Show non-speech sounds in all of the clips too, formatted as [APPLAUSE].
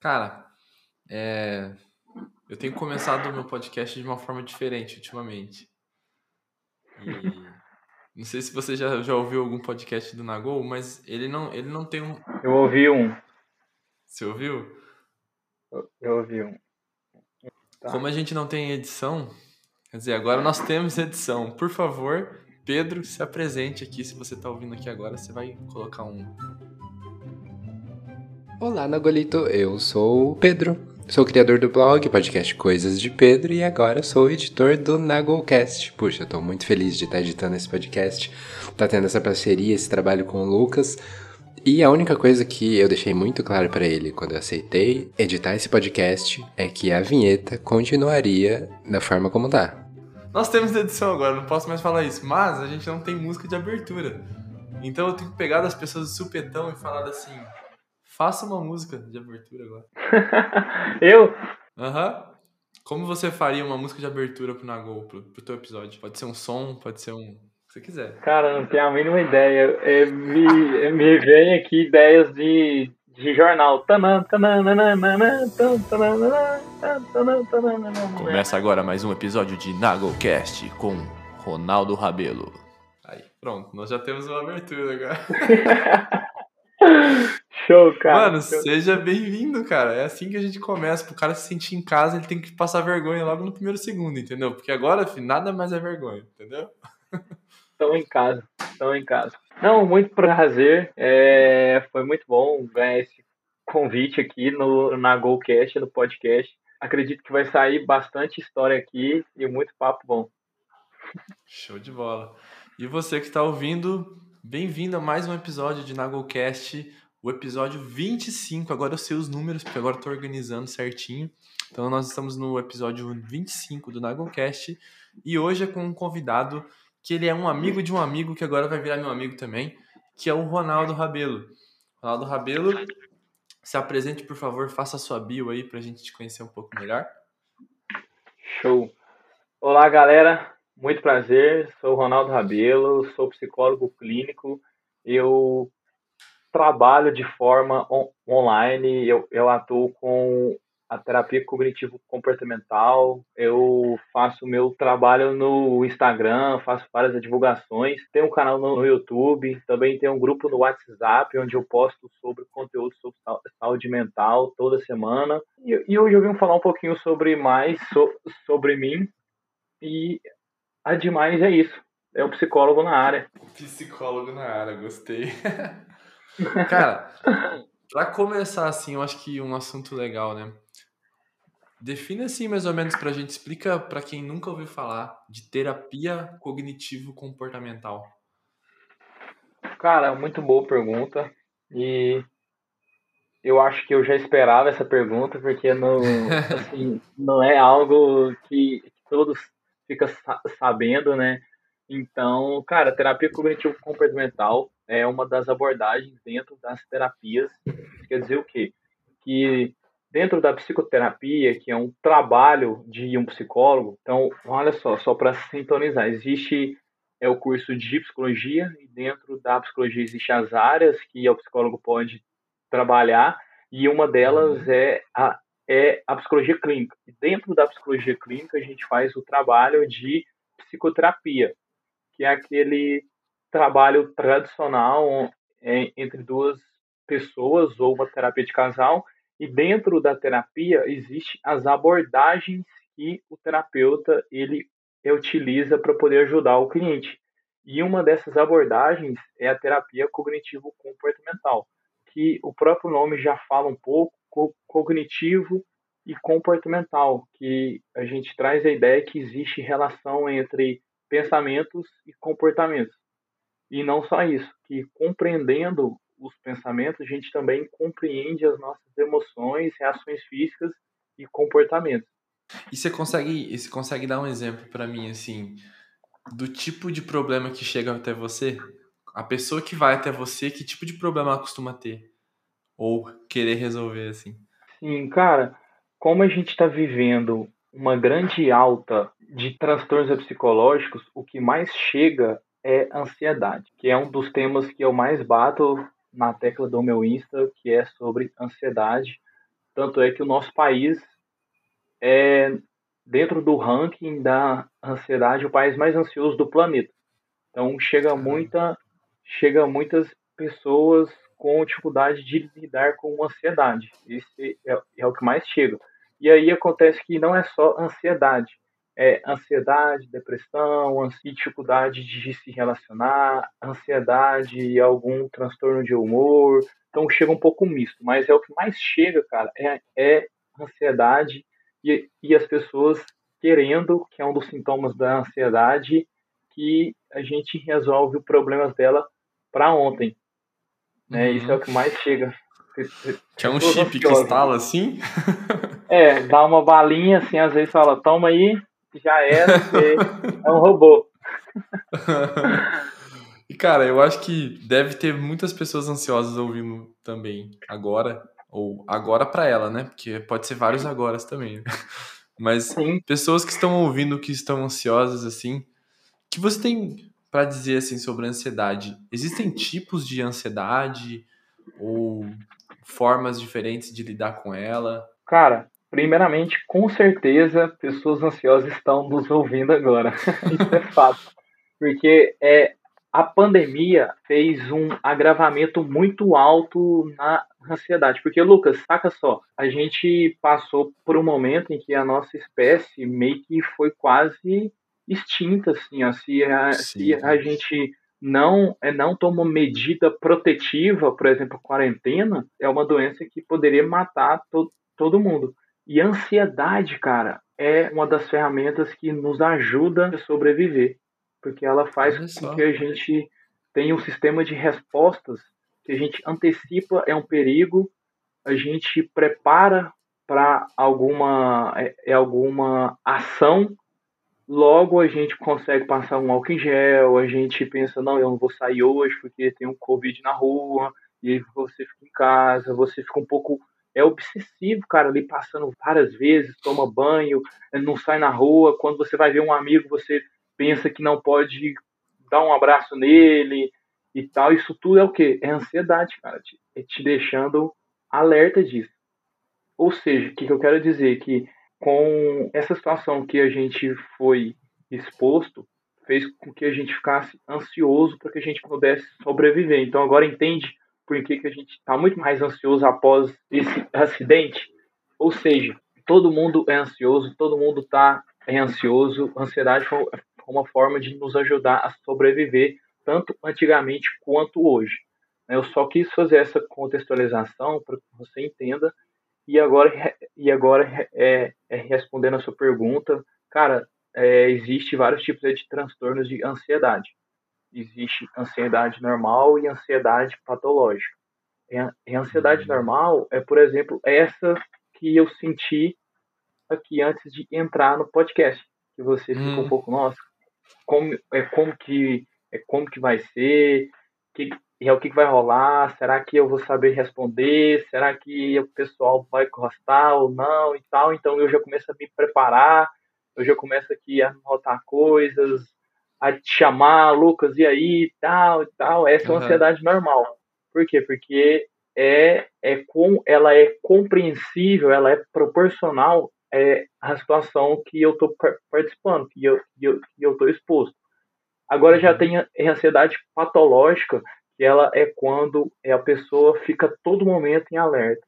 Cara, é... eu tenho começado o meu podcast de uma forma diferente ultimamente. E não sei se você já, já ouviu algum podcast do Nagol, mas ele não, ele não tem um. Eu ouvi um. Você ouviu? Eu, eu ouvi um. Tá. Como a gente não tem edição, quer dizer, agora nós temos edição. Por favor, Pedro, se apresente aqui. Se você está ouvindo aqui agora, você vai colocar um. Olá, Nagolito. Eu sou o Pedro. Sou criador do blog, podcast Coisas de Pedro e agora sou editor do Nagolcast. Puxa, eu tô muito feliz de estar editando esse podcast, tá tendo essa parceria, esse trabalho com o Lucas. E a única coisa que eu deixei muito claro para ele quando eu aceitei editar esse podcast é que a vinheta continuaria da forma como tá. Nós temos edição agora, não posso mais falar isso, mas a gente não tem música de abertura. Então eu tenho que pegar das pessoas do supetão e falar assim: faça uma música de abertura agora. [LAUGHS] eu? Aham. Uhum. Como você faria uma música de abertura pro Nagol, pro, pro teu episódio? Pode ser um som, pode ser um que você quiser. Cara, não tenho a mínima ideia. É, me, me vem aqui ideias de, de jornal. Começa agora mais um episódio de Nagocast com Ronaldo Rabelo. Aí, pronto, nós já temos uma abertura agora. [LAUGHS] [LAUGHS] Show, cara. Mano, show. seja bem-vindo, cara. É assim que a gente começa. Pro cara se sentir em casa, ele tem que passar vergonha logo no primeiro segundo, entendeu? Porque agora, filho, nada mais é vergonha, entendeu? [LAUGHS] Estão em casa, estão em casa. Não, muito prazer. É, foi muito bom ganhar esse convite aqui no, na GoCast, no podcast. Acredito que vai sair bastante história aqui e muito papo bom. Show de bola. E você que está ouvindo, bem-vindo a mais um episódio de NagoCast, o episódio 25. Agora eu sei os números, porque agora estou organizando certinho. Então nós estamos no episódio 25 do NagoCast e hoje é com um convidado que ele é um amigo de um amigo que agora vai virar meu amigo também, que é o Ronaldo Rabelo. Ronaldo Rabelo, se apresente, por favor, faça a sua bio aí pra gente te conhecer um pouco melhor. Show. Olá, galera. Muito prazer. Sou Ronaldo Rabelo, sou psicólogo clínico. Eu trabalho de forma on online, eu, eu atuo com a terapia cognitivo-comportamental. Eu faço meu trabalho no Instagram, faço várias divulgações. Tenho um canal no YouTube, também tenho um grupo no WhatsApp, onde eu posto sobre conteúdo sobre saúde mental toda semana. E, e hoje eu vim falar um pouquinho sobre mais so, sobre mim. E a demais é isso. É um psicólogo na área. Psicólogo na área, gostei. [LAUGHS] Cara, para começar assim, eu acho que um assunto legal, né? Defina assim mais ou menos pra gente, explica para quem nunca ouviu falar de terapia cognitivo-comportamental. Cara, muito boa pergunta. E eu acho que eu já esperava essa pergunta, porque não, [LAUGHS] assim, não é algo que todos ficam sabendo, né? Então, cara, terapia cognitivo-comportamental é uma das abordagens dentro das terapias. Quer dizer o quê? Que dentro da psicoterapia, que é um trabalho de um psicólogo, então, olha só, só para sintonizar, existe é o curso de psicologia e dentro da psicologia existem as áreas que o psicólogo pode trabalhar e uma delas uhum. é a, é a psicologia clínica. E dentro da psicologia clínica a gente faz o trabalho de psicoterapia, que é aquele trabalho tradicional entre duas pessoas ou uma terapia de casal e dentro da terapia existem as abordagens que o terapeuta ele utiliza para poder ajudar o cliente. E uma dessas abordagens é a terapia cognitivo-comportamental, que o próprio nome já fala um pouco, cognitivo e comportamental, que a gente traz a ideia que existe relação entre pensamentos e comportamentos. E não só isso, que compreendendo os pensamentos, a gente também compreende as nossas emoções, reações físicas e comportamentos. E você consegue, você consegue dar um exemplo para mim, assim, do tipo de problema que chega até você? A pessoa que vai até você, que tipo de problema ela costuma ter? Ou querer resolver, assim? Sim, cara, como a gente está vivendo uma grande alta de transtornos psicológicos, o que mais chega é ansiedade, que é um dos temas que eu mais bato na tecla do meu Insta, que é sobre ansiedade, Tanto é que o nosso país é, dentro do ranking da ansiedade, o país mais ansioso do planeta. Então chega muita, chega muitas pessoas com dificuldade de lidar com ansiedade. Esse é, é o que mais chega. E aí acontece que não é só ansiedade, é ansiedade, depressão, dificuldade de se relacionar, ansiedade, algum transtorno de humor. Então chega um pouco misto, mas é o que mais chega, cara, é, é ansiedade e, e as pessoas querendo, que é um dos sintomas da ansiedade, que a gente resolve os problemas dela para ontem. Né? Uhum. Isso é o que mais chega. Tinha um chip que instala assim? É, dá uma balinha assim, às vezes fala, toma aí, já era, é um robô. [LAUGHS] e cara, eu acho que deve ter muitas pessoas ansiosas ouvindo também agora, ou agora para ela, né? Porque pode ser vários agora também. Né? [LAUGHS] Mas Sim. pessoas que estão ouvindo que estão ansiosas assim, que você tem para dizer assim sobre ansiedade? Existem tipos de ansiedade ou formas diferentes de lidar com ela? Cara, Primeiramente, com certeza, pessoas ansiosas estão nos ouvindo agora. [LAUGHS] Isso é fato. Porque é, a pandemia fez um agravamento muito alto na ansiedade. Porque, Lucas, saca só, a gente passou por um momento em que a nossa espécie meio que foi quase extinta, assim, ó. Se, a, se a gente não é não toma medida protetiva, por exemplo, quarentena, é uma doença que poderia matar to, todo mundo. E a ansiedade, cara, é uma das ferramentas que nos ajuda a sobreviver, porque ela faz com que a gente tenha um sistema de respostas que a gente antecipa é um perigo, a gente prepara para alguma é, é, alguma ação, logo a gente consegue passar um álcool em gel, a gente pensa não, eu não vou sair hoje porque tem um covid na rua, e você fica em casa, você fica um pouco é obsessivo, cara, ali passando várias vezes, toma banho, não sai na rua. Quando você vai ver um amigo, você pensa que não pode dar um abraço nele e tal. Isso tudo é o quê? É ansiedade, cara, é te deixando alerta disso. Ou seja, o que eu quero dizer? Que com essa situação que a gente foi exposto, fez com que a gente ficasse ansioso para que a gente pudesse sobreviver. Então agora entende por que, que a gente está muito mais ansioso após esse acidente. Ou seja, todo mundo é ansioso, todo mundo está é ansioso. A ansiedade foi uma forma de nos ajudar a sobreviver, tanto antigamente quanto hoje. Eu só quis fazer essa contextualização para que você entenda. E agora, e agora é, é respondendo a sua pergunta, cara, é, existe vários tipos de transtornos de ansiedade existe ansiedade normal e ansiedade patológica. E a ansiedade uhum. normal é, por exemplo, essa que eu senti aqui antes de entrar no podcast, que você ficou um hum. pouco, nossa, como é como que é como que vai ser, que é o que vai rolar, será que eu vou saber responder, será que o pessoal vai gostar ou não e tal, então eu já começo a me preparar, eu já começo aqui a anotar coisas, a te chamar, Lucas, e aí, tal, e tal. Essa é uma ansiedade normal. Por quê? Porque é, é com, ela é compreensível, ela é proporcional é, à situação que eu estou participando, que eu estou que eu, que exposto. Agora já uhum. tem a ansiedade patológica, que ela é quando a pessoa fica todo momento em alerta.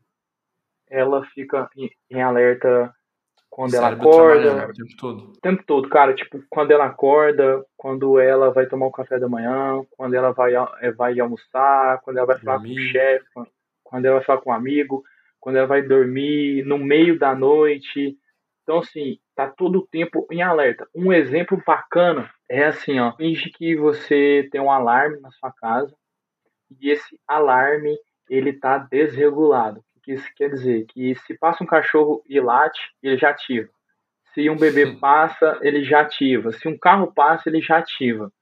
Ela fica em, em alerta quando ela acorda. O tempo todo. O tempo todo, cara. Tipo, quando ela acorda, quando ela vai tomar o café da manhã, quando ela vai, é, vai almoçar, quando ela vai falar dormir. com o chefe, quando ela vai falar com um amigo, quando ela vai dormir, no meio da noite. Então, assim, tá todo o tempo em alerta. Um exemplo bacana é assim, ó. Finge que você tem um alarme na sua casa e esse alarme ele tá desregulado que isso quer dizer? Que se passa um cachorro e late, ele já ativa. Se um bebê passa, ele já ativa. Se um carro passa, ele já ativa.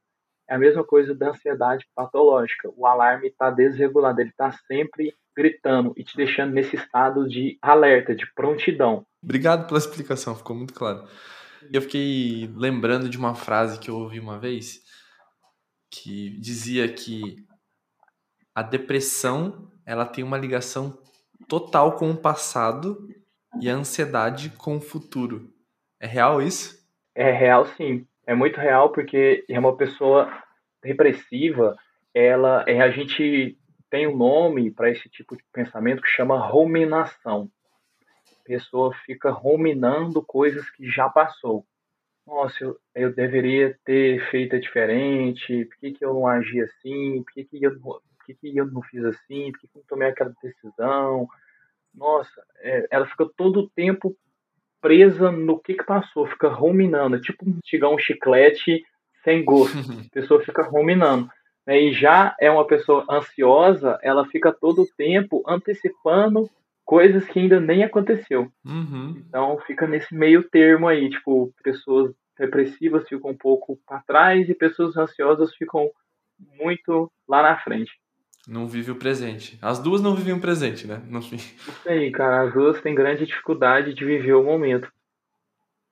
É a mesma coisa da ansiedade patológica. O alarme está desregulado, ele está sempre gritando e te deixando nesse estado de alerta, de prontidão. Obrigado pela explicação, ficou muito claro. Eu fiquei lembrando de uma frase que eu ouvi uma vez que dizia que a depressão ela tem uma ligação total com o passado e a ansiedade com o futuro. É real isso? É real, sim. É muito real porque é uma pessoa repressiva. Ela, é, a gente tem um nome para esse tipo de pensamento que chama ruminação. A pessoa fica ruminando coisas que já passou. Nossa, eu, eu deveria ter feito diferente. Por que, que eu não agi assim? Por que, que, eu, que, que eu não fiz assim? Por que, que eu não tomei aquela decisão? Nossa, é, ela fica todo o tempo presa no que, que passou, fica ruminando, é tipo chegar um chiclete sem gosto. [LAUGHS] A pessoa fica ruminando. Né? E já é uma pessoa ansiosa, ela fica todo o tempo antecipando coisas que ainda nem aconteceu. Uhum. Então fica nesse meio termo aí, tipo, pessoas depressivas ficam um pouco para trás e pessoas ansiosas ficam muito lá na frente. Não vive o presente. As duas não vivem o presente, né? No fim. Isso aí, cara. As duas têm grande dificuldade de viver o momento.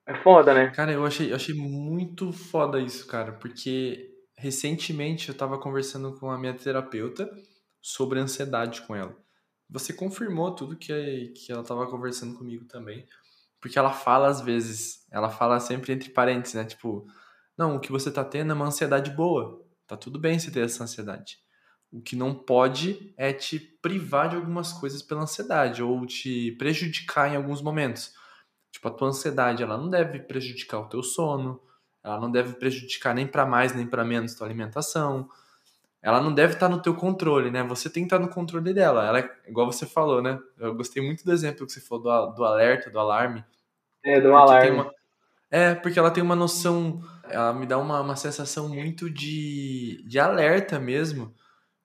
É foda, né? Cara, eu achei, eu achei muito foda isso, cara, porque recentemente eu tava conversando com a minha terapeuta sobre ansiedade com ela. Você confirmou tudo que, que ela tava conversando comigo também. Porque ela fala às vezes, ela fala sempre entre parênteses, né? Tipo, não, o que você tá tendo é uma ansiedade boa. Tá tudo bem você ter essa ansiedade. O que não pode é te privar de algumas coisas pela ansiedade ou te prejudicar em alguns momentos. Tipo, a tua ansiedade, ela não deve prejudicar o teu sono, ela não deve prejudicar nem para mais nem para menos tua alimentação. Ela não deve estar no teu controle, né? Você tem que estar no controle dela. Ela é igual você falou, né? Eu gostei muito do exemplo que você falou do, do alerta, do alarme. É, do alarme. Uma... É, porque ela tem uma noção, ela me dá uma, uma sensação muito de, de alerta mesmo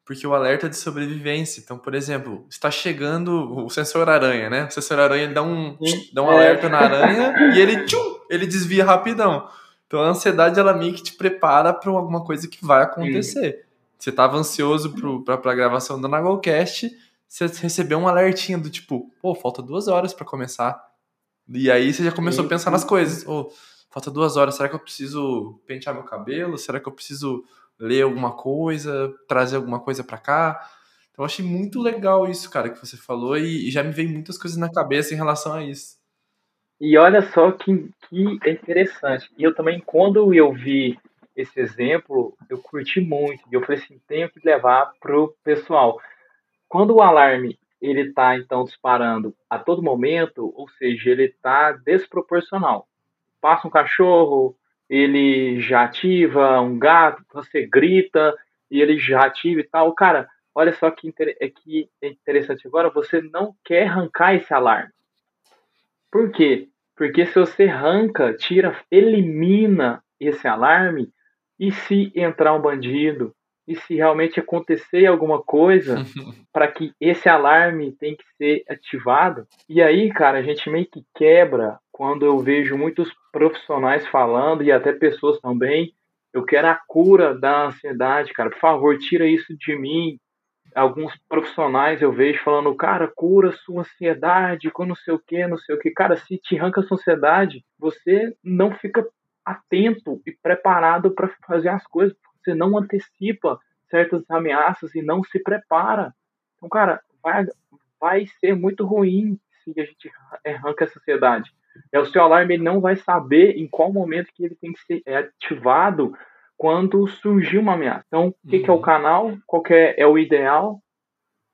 porque o alerta é de sobrevivência. Então, por exemplo, está chegando o sensor aranha, né? O sensor aranha ele dá um, dá um alerta na aranha e ele, tchum, ele desvia rapidão. Então, a ansiedade ela meio que te prepara para alguma coisa que vai acontecer. Você estava ansioso para a gravação do Nagolcast, você recebeu um alertinho do tipo, pô, falta duas horas para começar. E aí você já começou a pensar nas coisas. Oh, falta duas horas, será que eu preciso pentear meu cabelo? Será que eu preciso ler alguma coisa, trazer alguma coisa para cá. Então eu achei muito legal isso, cara, que você falou e, e já me veio muitas coisas na cabeça em relação a isso. E olha só que, que interessante. E eu também, quando eu vi esse exemplo, eu curti muito. E eu falei assim, tenho que levar pro pessoal. Quando o alarme ele está então disparando a todo momento, ou seja, ele está desproporcional. Passa um cachorro, ele já ativa um gato, você grita e ele já ativa e tal. Cara, olha só que, é que é interessante agora, você não quer arrancar esse alarme. Por quê? Porque se você arranca, tira, elimina esse alarme, e se entrar um bandido, e se realmente acontecer alguma coisa [LAUGHS] para que esse alarme tem que ser ativado. E aí, cara, a gente meio que quebra quando eu vejo muitos profissionais falando e até pessoas também, eu quero a cura da ansiedade, cara. Por favor, tira isso de mim. Alguns profissionais eu vejo falando, cara, cura sua ansiedade, com não sei o que, não sei o que. Cara, se te arranca a ansiedade, você não fica atento e preparado para fazer as coisas você não antecipa certas ameaças e não se prepara. Então, cara, vai, vai ser muito ruim se a gente arranca a sociedade. É, o seu alarme ele não vai saber em qual momento que ele tem que ser ativado quando surgir uma ameaça. Então, o que, uhum. que, é o uhum. canal? Qual é, é o ideal?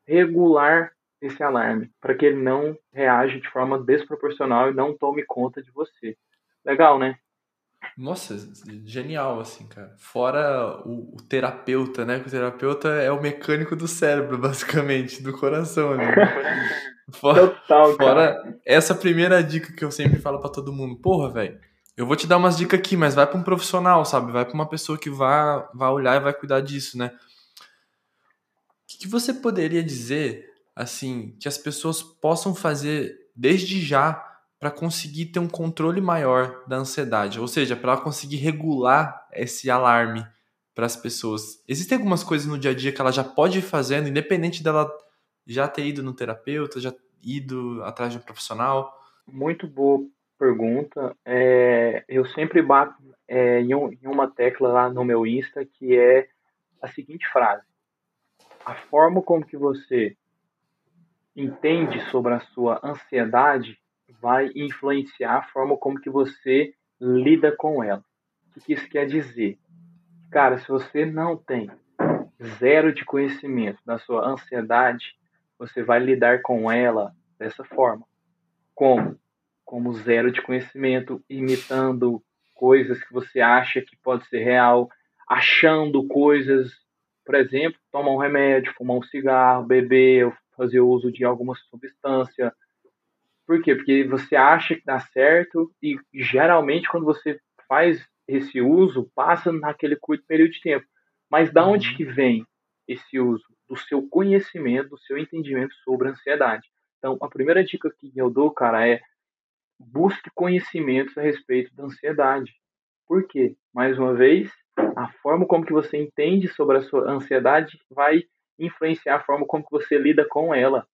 Regular esse alarme, para que ele não reaja de forma desproporcional e não tome conta de você. Legal, né? Nossa, genial, assim, cara. Fora o, o, terapeuta, né? O terapeuta é o mecânico do cérebro, basicamente, do coração ali. [LAUGHS] Fora, Total, fora essa primeira dica que eu sempre falo para todo mundo. Porra, velho, eu vou te dar umas dicas aqui, mas vai para um profissional, sabe? Vai para uma pessoa que vai, vai olhar e vai cuidar disso, né? O que, que você poderia dizer, assim, que as pessoas possam fazer desde já para conseguir ter um controle maior da ansiedade, ou seja, para conseguir regular esse alarme para as pessoas. Existem algumas coisas no dia a dia que ela já pode ir fazendo, independente dela já ter ido no terapeuta, já ido atrás de um profissional? Muito boa pergunta. É, eu sempre bato é, em, um, em uma tecla lá no meu Insta que é a seguinte frase: a forma como que você entende sobre a sua ansiedade vai influenciar a forma como que você lida com ela. O que isso quer dizer? Cara, se você não tem zero de conhecimento da sua ansiedade, você vai lidar com ela dessa forma. Como? Como zero de conhecimento, imitando coisas que você acha que pode ser real, achando coisas, por exemplo, tomar um remédio, fumar um cigarro, beber, fazer uso de alguma substância. Por quê? Porque você acha que dá certo e geralmente quando você faz esse uso, passa naquele curto período de tempo. Mas da onde uhum. que vem esse uso? Do seu conhecimento, do seu entendimento sobre a ansiedade. Então, a primeira dica que eu dou, cara, é busque conhecimentos a respeito da ansiedade. Por quê? Mais uma vez, a forma como que você entende sobre a sua ansiedade vai influenciar a forma como que você lida com ela.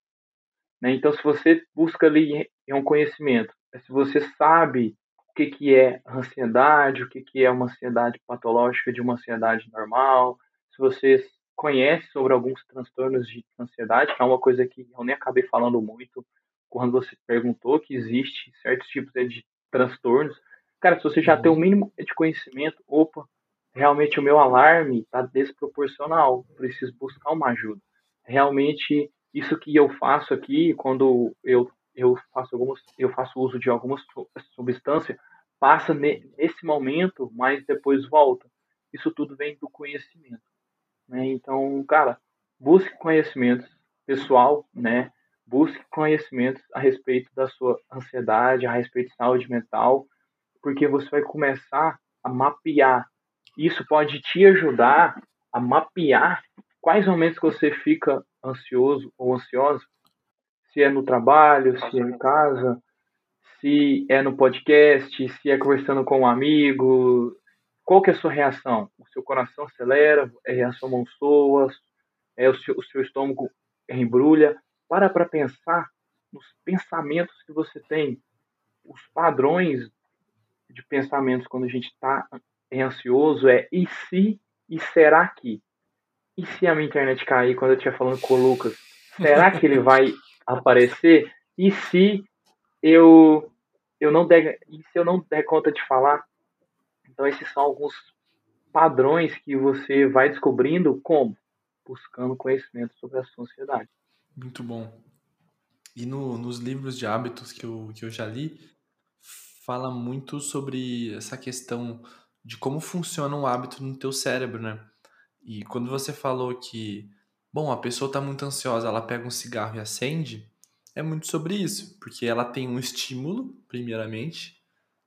Né? Então, se você busca ali um conhecimento, se você sabe o que, que é ansiedade, o que, que é uma ansiedade patológica de uma ansiedade normal, se você conhece sobre alguns transtornos de ansiedade, que é uma coisa que eu nem acabei falando muito quando você perguntou que existe certos tipos de transtornos. Cara, se você já tem o um mínimo de conhecimento, opa, realmente o meu alarme está desproporcional, preciso buscar uma ajuda. Realmente isso que eu faço aqui quando eu eu faço algumas eu faço uso de alguma substância passa nesse momento, mas depois volta. Isso tudo vem do conhecimento, né? Então, cara, busque conhecimentos pessoal, né? Busque conhecimentos a respeito da sua ansiedade, a respeito de saúde mental, porque você vai começar a mapear. Isso pode te ajudar a mapear quais momentos que você fica ansioso ou ansiosa, se é no trabalho, se é em casa, se é no podcast, se é conversando com um amigo, qual que é a sua reação? O seu coração acelera, é a sua mão soa, é o seu, o seu estômago embrulha. Para para pensar nos pensamentos que você tem, os padrões de pensamentos quando a gente está ansioso é e se e será que? E se a minha internet cair quando eu estiver falando com o Lucas? Será que ele vai aparecer? E se eu eu não der, e se eu não der conta de falar? Então esses são alguns padrões que você vai descobrindo como buscando conhecimento sobre a sua ansiedade. Muito bom. E no, nos livros de hábitos que eu, que eu já li, fala muito sobre essa questão de como funciona um hábito no teu cérebro, né? E quando você falou que, bom, a pessoa está muito ansiosa, ela pega um cigarro e acende, é muito sobre isso, porque ela tem um estímulo, primeiramente,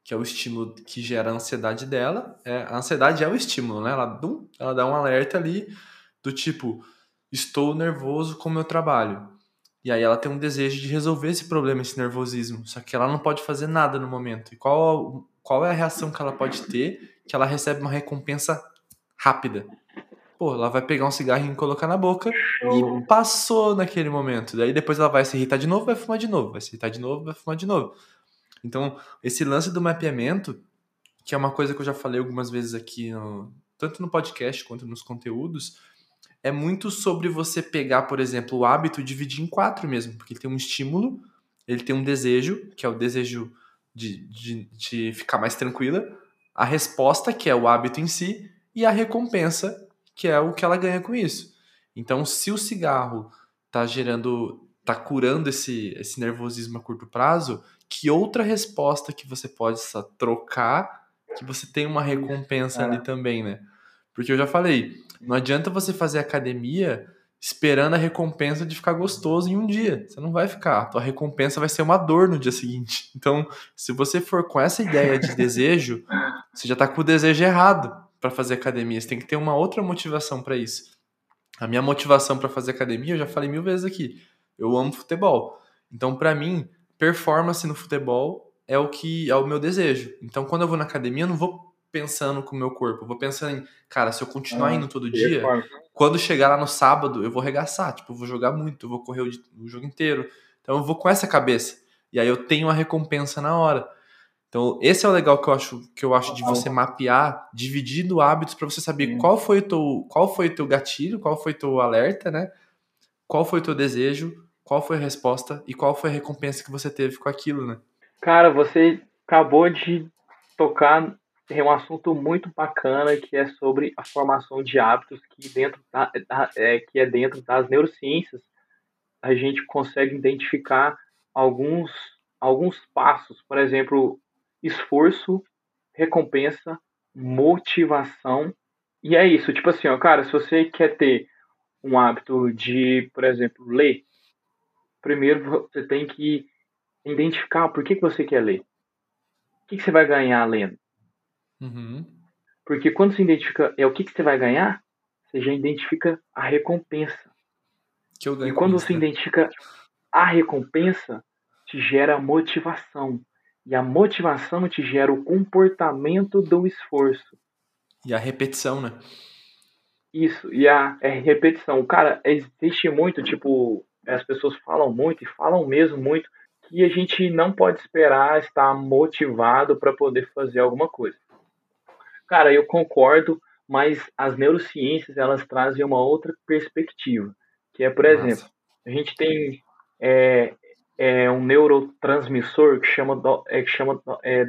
que é o estímulo que gera a ansiedade dela. É, a ansiedade é o estímulo, né? Ela, dum, ela dá um alerta ali do tipo, estou nervoso com o meu trabalho. E aí ela tem um desejo de resolver esse problema, esse nervosismo. Só que ela não pode fazer nada no momento. E qual, qual é a reação que ela pode ter que ela recebe uma recompensa rápida? pô, ela vai pegar um cigarrinho e colocar na boca e passou naquele momento. Daí depois ela vai se irritar de novo, vai fumar de novo, vai se irritar de novo, vai fumar de novo. Então, esse lance do mapeamento, que é uma coisa que eu já falei algumas vezes aqui, no, tanto no podcast quanto nos conteúdos, é muito sobre você pegar, por exemplo, o hábito e dividir em quatro mesmo, porque ele tem um estímulo, ele tem um desejo, que é o desejo de, de, de ficar mais tranquila, a resposta, que é o hábito em si, e a recompensa, que é o que ela ganha com isso. Então, se o cigarro tá gerando, tá curando esse, esse nervosismo a curto prazo, que outra resposta que você pode trocar que você tem uma recompensa é. ali também, né? Porque eu já falei, não adianta você fazer academia esperando a recompensa de ficar gostoso em um dia. Você não vai ficar. A tua recompensa vai ser uma dor no dia seguinte. [LAUGHS] Então, se você for com essa ideia de desejo, você já tá com o desejo errado para fazer academia. Você tem que ter uma outra motivação para isso. A minha motivação para fazer academia, eu já falei mil vezes aqui. Eu amo futebol. Então, para mim, performance no futebol é o que é o meu desejo. Então, quando eu vou na academia, eu não vou pensando com o meu corpo. Eu vou pensando em, cara, se eu continuar ah, indo todo dia, quando chegar lá no sábado, eu vou regaçar. Tipo, eu vou jogar muito, eu vou correr o, o jogo inteiro. Então, eu vou com essa cabeça. E aí eu tenho a recompensa na hora. Então, esse é o legal que eu acho, que eu acho de você mapear, dividindo hábitos para você saber qual foi o teu, qual foi o teu gatilho, qual foi o teu alerta, né? Qual foi o teu desejo, qual foi a resposta e qual foi a recompensa que você teve com aquilo, né? Cara, você acabou de tocar em um assunto muito bacana que é sobre a formação de hábitos que dentro da, é, que é dentro das neurociências a gente consegue identificar alguns alguns passos, por exemplo, esforço, recompensa, motivação e é isso, tipo assim, ó, cara, se você quer ter um hábito de, por exemplo, ler, primeiro você tem que identificar por que, que você quer ler. O que, que você vai ganhar lendo? Uhum. Porque quando você identifica é o que, que você vai ganhar, você já identifica a recompensa. Que eu ganho e quando isso, você né? identifica a recompensa, te gera motivação. E a motivação te gera o comportamento do esforço. E a repetição, né? Isso, e a é repetição. Cara, existe muito, tipo, as pessoas falam muito e falam mesmo muito que a gente não pode esperar estar motivado para poder fazer alguma coisa. Cara, eu concordo, mas as neurociências elas trazem uma outra perspectiva, que é, por Massa. exemplo, a gente tem é, é um neurotransmissor que chama, do, é, que chama é,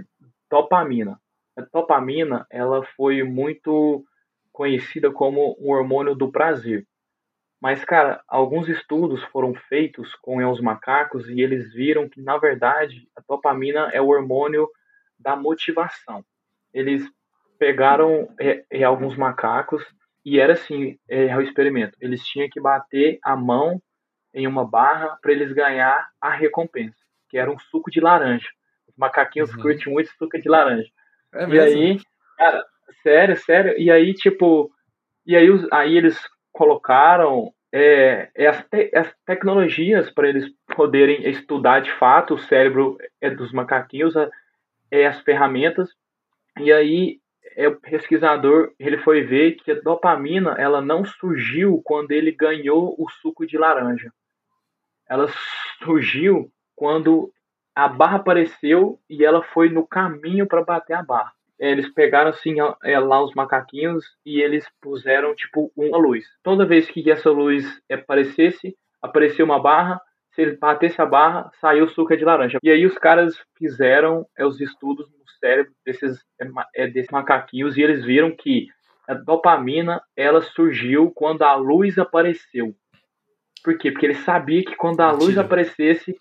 dopamina. A dopamina ela foi muito conhecida como um hormônio do prazer. Mas, cara, alguns estudos foram feitos com os macacos e eles viram que, na verdade, a dopamina é o hormônio da motivação. Eles pegaram é, é, alguns macacos e era assim é, o experimento. Eles tinham que bater a mão em uma barra para eles ganhar a recompensa, que era um suco de laranja. Os macaquinhos Uhum. curtem muito suco de laranja. É E mesmo? aí, cara, sério, sério. E aí, tipo, e aí, aí eles colocaram é, é as, te- as tecnologias para eles poderem estudar de fato o cérebro é, dos macaquinhos, é, as ferramentas. E aí, é, o pesquisador ele foi ver que a dopamina ela não surgiu quando ele ganhou o suco de laranja. Ela surgiu quando a barra apareceu e ela foi no caminho para bater a barra. Eles pegaram assim é, lá os macaquinhos e eles puseram tipo uma luz. Toda vez que essa luz aparecesse, apareceu uma barra. Se ele batesse a barra, saiu o suco de laranja. E aí os caras fizeram é, os estudos no cérebro desses, é, é, desses macaquinhos e eles viram que a dopamina ela surgiu quando a luz apareceu. Por quê? Porque ele sabia que quando a luz Mentira. aparecesse,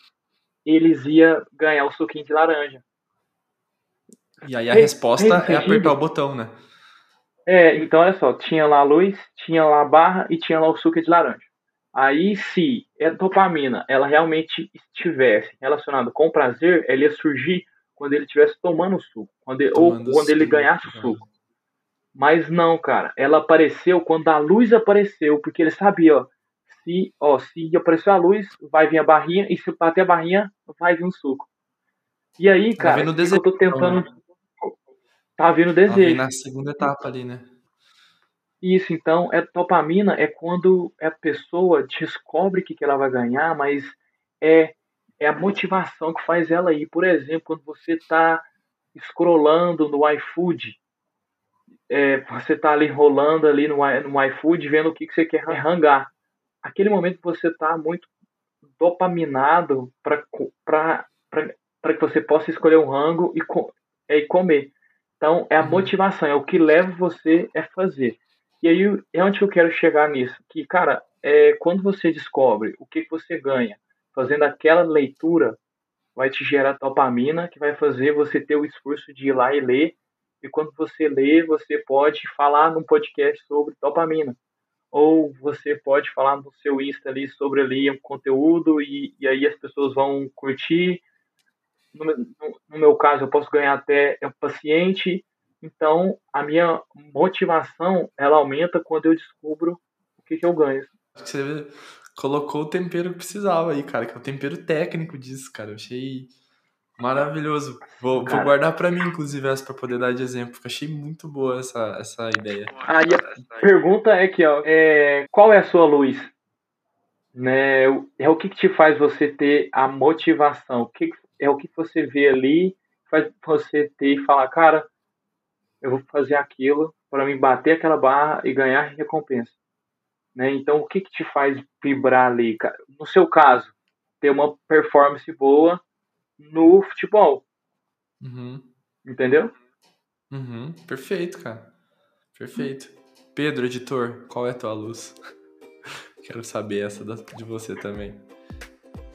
eles iam ganhar o suquinho de laranja. E aí a resposta é apertar o botão, né? É, então olha só, tinha lá a luz, tinha lá a barra e tinha lá o suco de laranja. Aí, se a dopamina ela realmente estivesse relacionada com prazer, ela ia surgir quando ele estivesse tomando o suco, quando ele- ou quando ele suco, ganhasse o cara. suco. Mas não, cara, ela apareceu quando a luz apareceu, porque ele sabia, ó, se, ó, se apareceu a luz, vai vir a barrinha, e se bater a barrinha, vai vir um suco. E aí, cara, o que eu tô tentando. Tá vindo desejo. na segunda etapa ali, né? Isso, então, é dopamina é quando a pessoa descobre o que, que ela vai ganhar, mas é, é a motivação que faz ela ir. Por exemplo, quando você está scrollando no iFood, é, você está ali rolando ali no, no iFood, vendo o que, que você quer rangar. Aquele momento você está muito dopaminado para que você possa escolher um rango e, co- é, e comer. Então, é a Uhum. motivação, é o que leva você a fazer. E aí é onde eu quero chegar nisso. Que, cara, é, quando você descobre o que, que você ganha fazendo aquela leitura, vai te gerar dopamina, que vai fazer você ter o esforço de ir lá e ler. E quando você lê, você pode falar num podcast sobre dopamina. Ou você pode falar no seu Insta ali sobre ali um conteúdo e, e aí as pessoas vão curtir. No, meu- no- meu caso, eu posso ganhar até um paciente. Então, a minha motivação, ela aumenta quando eu descubro o que, que eu ganho. Acho que você colocou o tempero que precisava aí, cara, que é o tempero técnico disso, cara. Eu achei maravilhoso. Vou, vou guardar pra mim, inclusive, essa pra poder dar de exemplo, porque achei muito boa essa, essa ideia. Aí a pergunta é que, ó, é, qual é a sua luz? Né, o- é o que, que te faz você ter a motivação? O que- é o que você vê ali faz você ter e falar, cara, eu vou fazer aquilo para me bater aquela barra e ganhar recompensa. Né? Então, o que, que te faz vibrar ali? cara? No seu caso, ter uma performance boa no futebol. Uhum. Entendeu? Uhum. Perfeito, cara. Perfeito. Pedro, editor, qual é a tua luz? [LAUGHS] Quero saber essa de você também.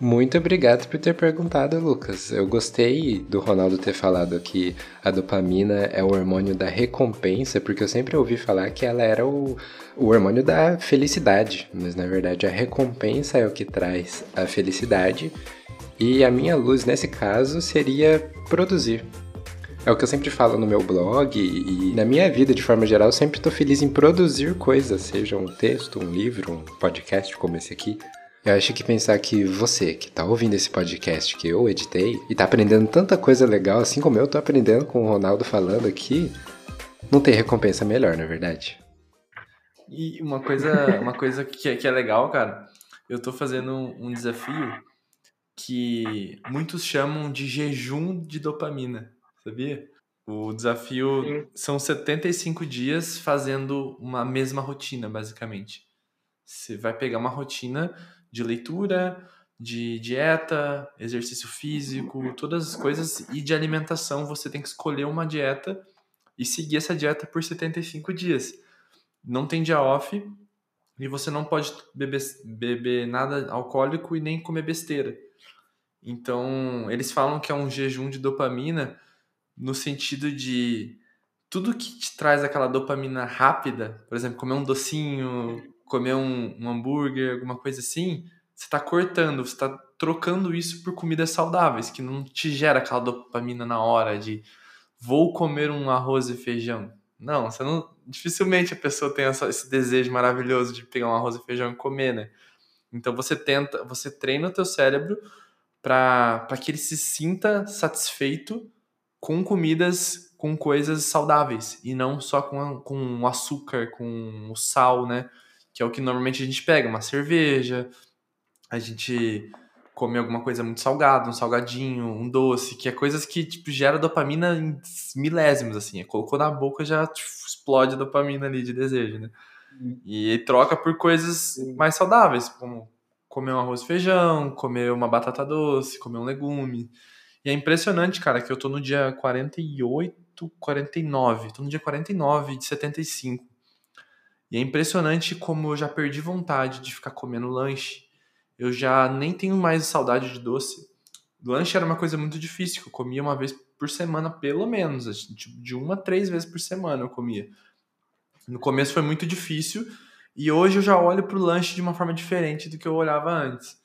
Muito obrigado por ter perguntado, Lucas. Eu gostei do Ronaldo ter falado que a dopamina é o hormônio da recompensa, porque eu sempre ouvi falar que ela era o, o hormônio da felicidade, mas na verdade a recompensa é o que traz a felicidade. E a minha luz nesse caso seria produzir. É o que eu sempre falo no meu blog e na minha vida de forma geral, eu sempre estou feliz em produzir coisas, seja um texto, um livro, um podcast como esse aqui. Eu acho que pensar que você, que tá ouvindo esse podcast que eu editei e tá aprendendo tanta coisa legal, assim como eu tô aprendendo com o Ronaldo falando aqui, não tem recompensa melhor, na é verdade. E uma coisa, uma coisa que, é, que é legal, cara, eu tô fazendo um desafio que muitos chamam de jejum de dopamina, sabia? O desafio Sim. são 75 dias fazendo uma mesma rotina, basicamente. Você vai pegar uma rotina de leitura, de dieta, exercício físico, todas as coisas e de alimentação, você tem que escolher uma dieta e seguir essa dieta por 75 dias. Não tem dia off e você não pode beber, beber nada alcoólico e nem comer besteira. Então, eles falam que é um jejum de dopamina no sentido de tudo que te traz aquela dopamina rápida, por exemplo, comer um docinho, comer um, um hambúrguer, alguma coisa assim, você está cortando, você está trocando isso por comidas saudáveis, que não te gera aquela dopamina na hora de vou comer um arroz e feijão. Não, você não. Dificilmente a pessoa tem essa, esse desejo maravilhoso de pegar um arroz e feijão e comer, né? Então você tenta, você treina o teu cérebro para que ele se sinta satisfeito com comidas, com coisas saudáveis e não só com, com açúcar, com o sal, né? Que é o que normalmente a gente pega, uma cerveja, a gente come alguma coisa muito salgada, um salgadinho, um doce, que é coisas que tipo gera dopamina em milésimos assim, é, colocou na boca já tipo, explode a dopamina ali de desejo, né? Uhum. E troca por coisas mais saudáveis, como comer um arroz e feijão, comer uma batata doce, comer um legume. E é impressionante, cara, que eu tô no dia 48, 49, tô no dia 49 de 75. E é impressionante como eu já perdi vontade de ficar comendo lanche. Eu já nem tenho mais saudade de doce. Lanche era uma coisa muito difícil, eu comia uma vez por semana, pelo menos. Assim, tipo, de uma a três vezes por semana eu comia. No começo foi muito difícil, e hoje eu já olho para o lanche de uma forma diferente do que eu olhava antes.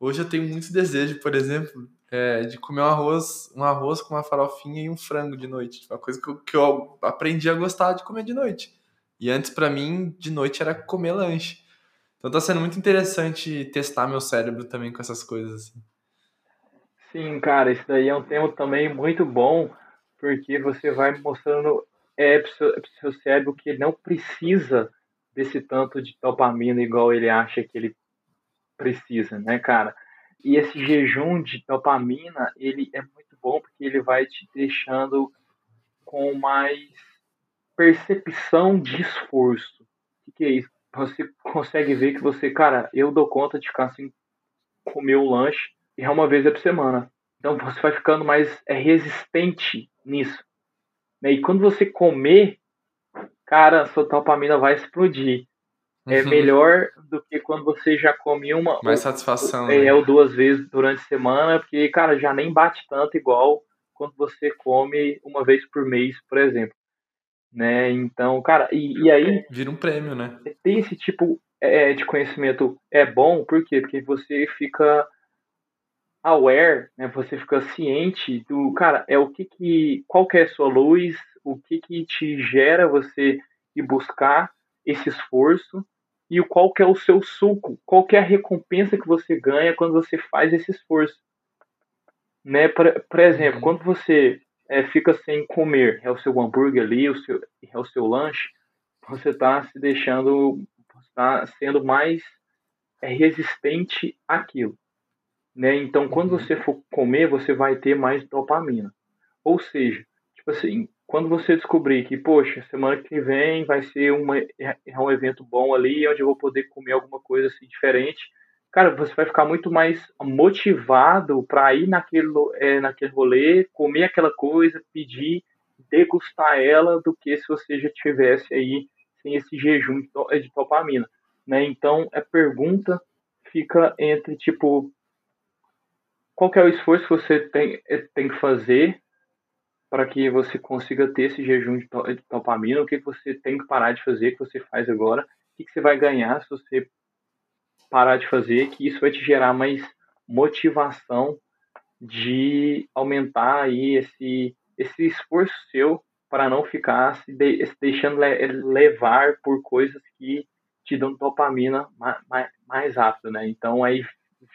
Hoje eu tenho muito desejo, por exemplo, é, de comer um arroz, um arroz com uma farofinha e um frango de noite. Tipo, uma coisa que eu, que eu aprendi a gostar de comer de noite. E antes, para mim, de noite era comer lanche. Então tá sendo muito interessante testar meu cérebro também com essas coisas. Assim. Sim, cara, isso daí é um tema também muito bom, porque você vai mostrando é, seu, pro seu cérebro que ele não precisa desse tanto de dopamina igual ele acha que ele precisa, né, cara? E esse jejum de dopamina, ele é muito bom porque ele vai te deixando com mais percepção de esforço. O que, é isso? Você consegue ver que você, cara, eu dou conta de ficar assim, comer um lanche e é uma vez por semana. Então você vai ficando mais é, resistente nisso. Né? E quando você comer, cara, sua dopamina vai explodir. É uhum. melhor do que quando você já come uma. Mais ou, satisfação. É, né? ou duas vezes durante a semana, porque, cara, já nem bate tanto igual quando você come uma vez por mês, por exemplo né? Então, cara, e, e aí. Vira um prêmio, né? Ter esse tipo é, de conhecimento é bom, por quê? Porque você fica aware, né? Você fica ciente do, cara, é o que que, qual que é a sua luz, o que que te gera você ir buscar esse esforço e o qual que é o seu suco, qual que é a recompensa que você ganha quando você faz esse esforço, né? Por, por exemplo, uhum. quando você é, fica sem comer, é o seu hambúrguer ali, o seu, é o seu lanche, você está se deixando, está sendo mais é, resistente àquilo. Né? Então, quando uhum. você for comer, você vai ter mais dopamina. Ou seja, tipo assim, quando você descobrir que, poxa, semana que vem vai ser uma, é, é um evento bom ali, onde eu vou poder comer alguma coisa assim diferente, cara, você vai ficar muito mais motivado para ir naquele, é, naquele rolê, comer aquela coisa, pedir, degustar ela, do que se você já tivesse aí sem esse jejum de dopamina, né? Então, a pergunta fica entre, tipo, qual é o esforço que você tem, é, tem que fazer para que você consiga ter esse jejum de dopamina, o que você tem que parar de fazer, que você faz agora, o que você vai ganhar se você parar de fazer, que isso vai te gerar mais motivação de aumentar aí esse, esse esforço seu para não ficar se, de, se deixando levar por coisas que te dão dopamina mais, mais, rápido, né? Então aí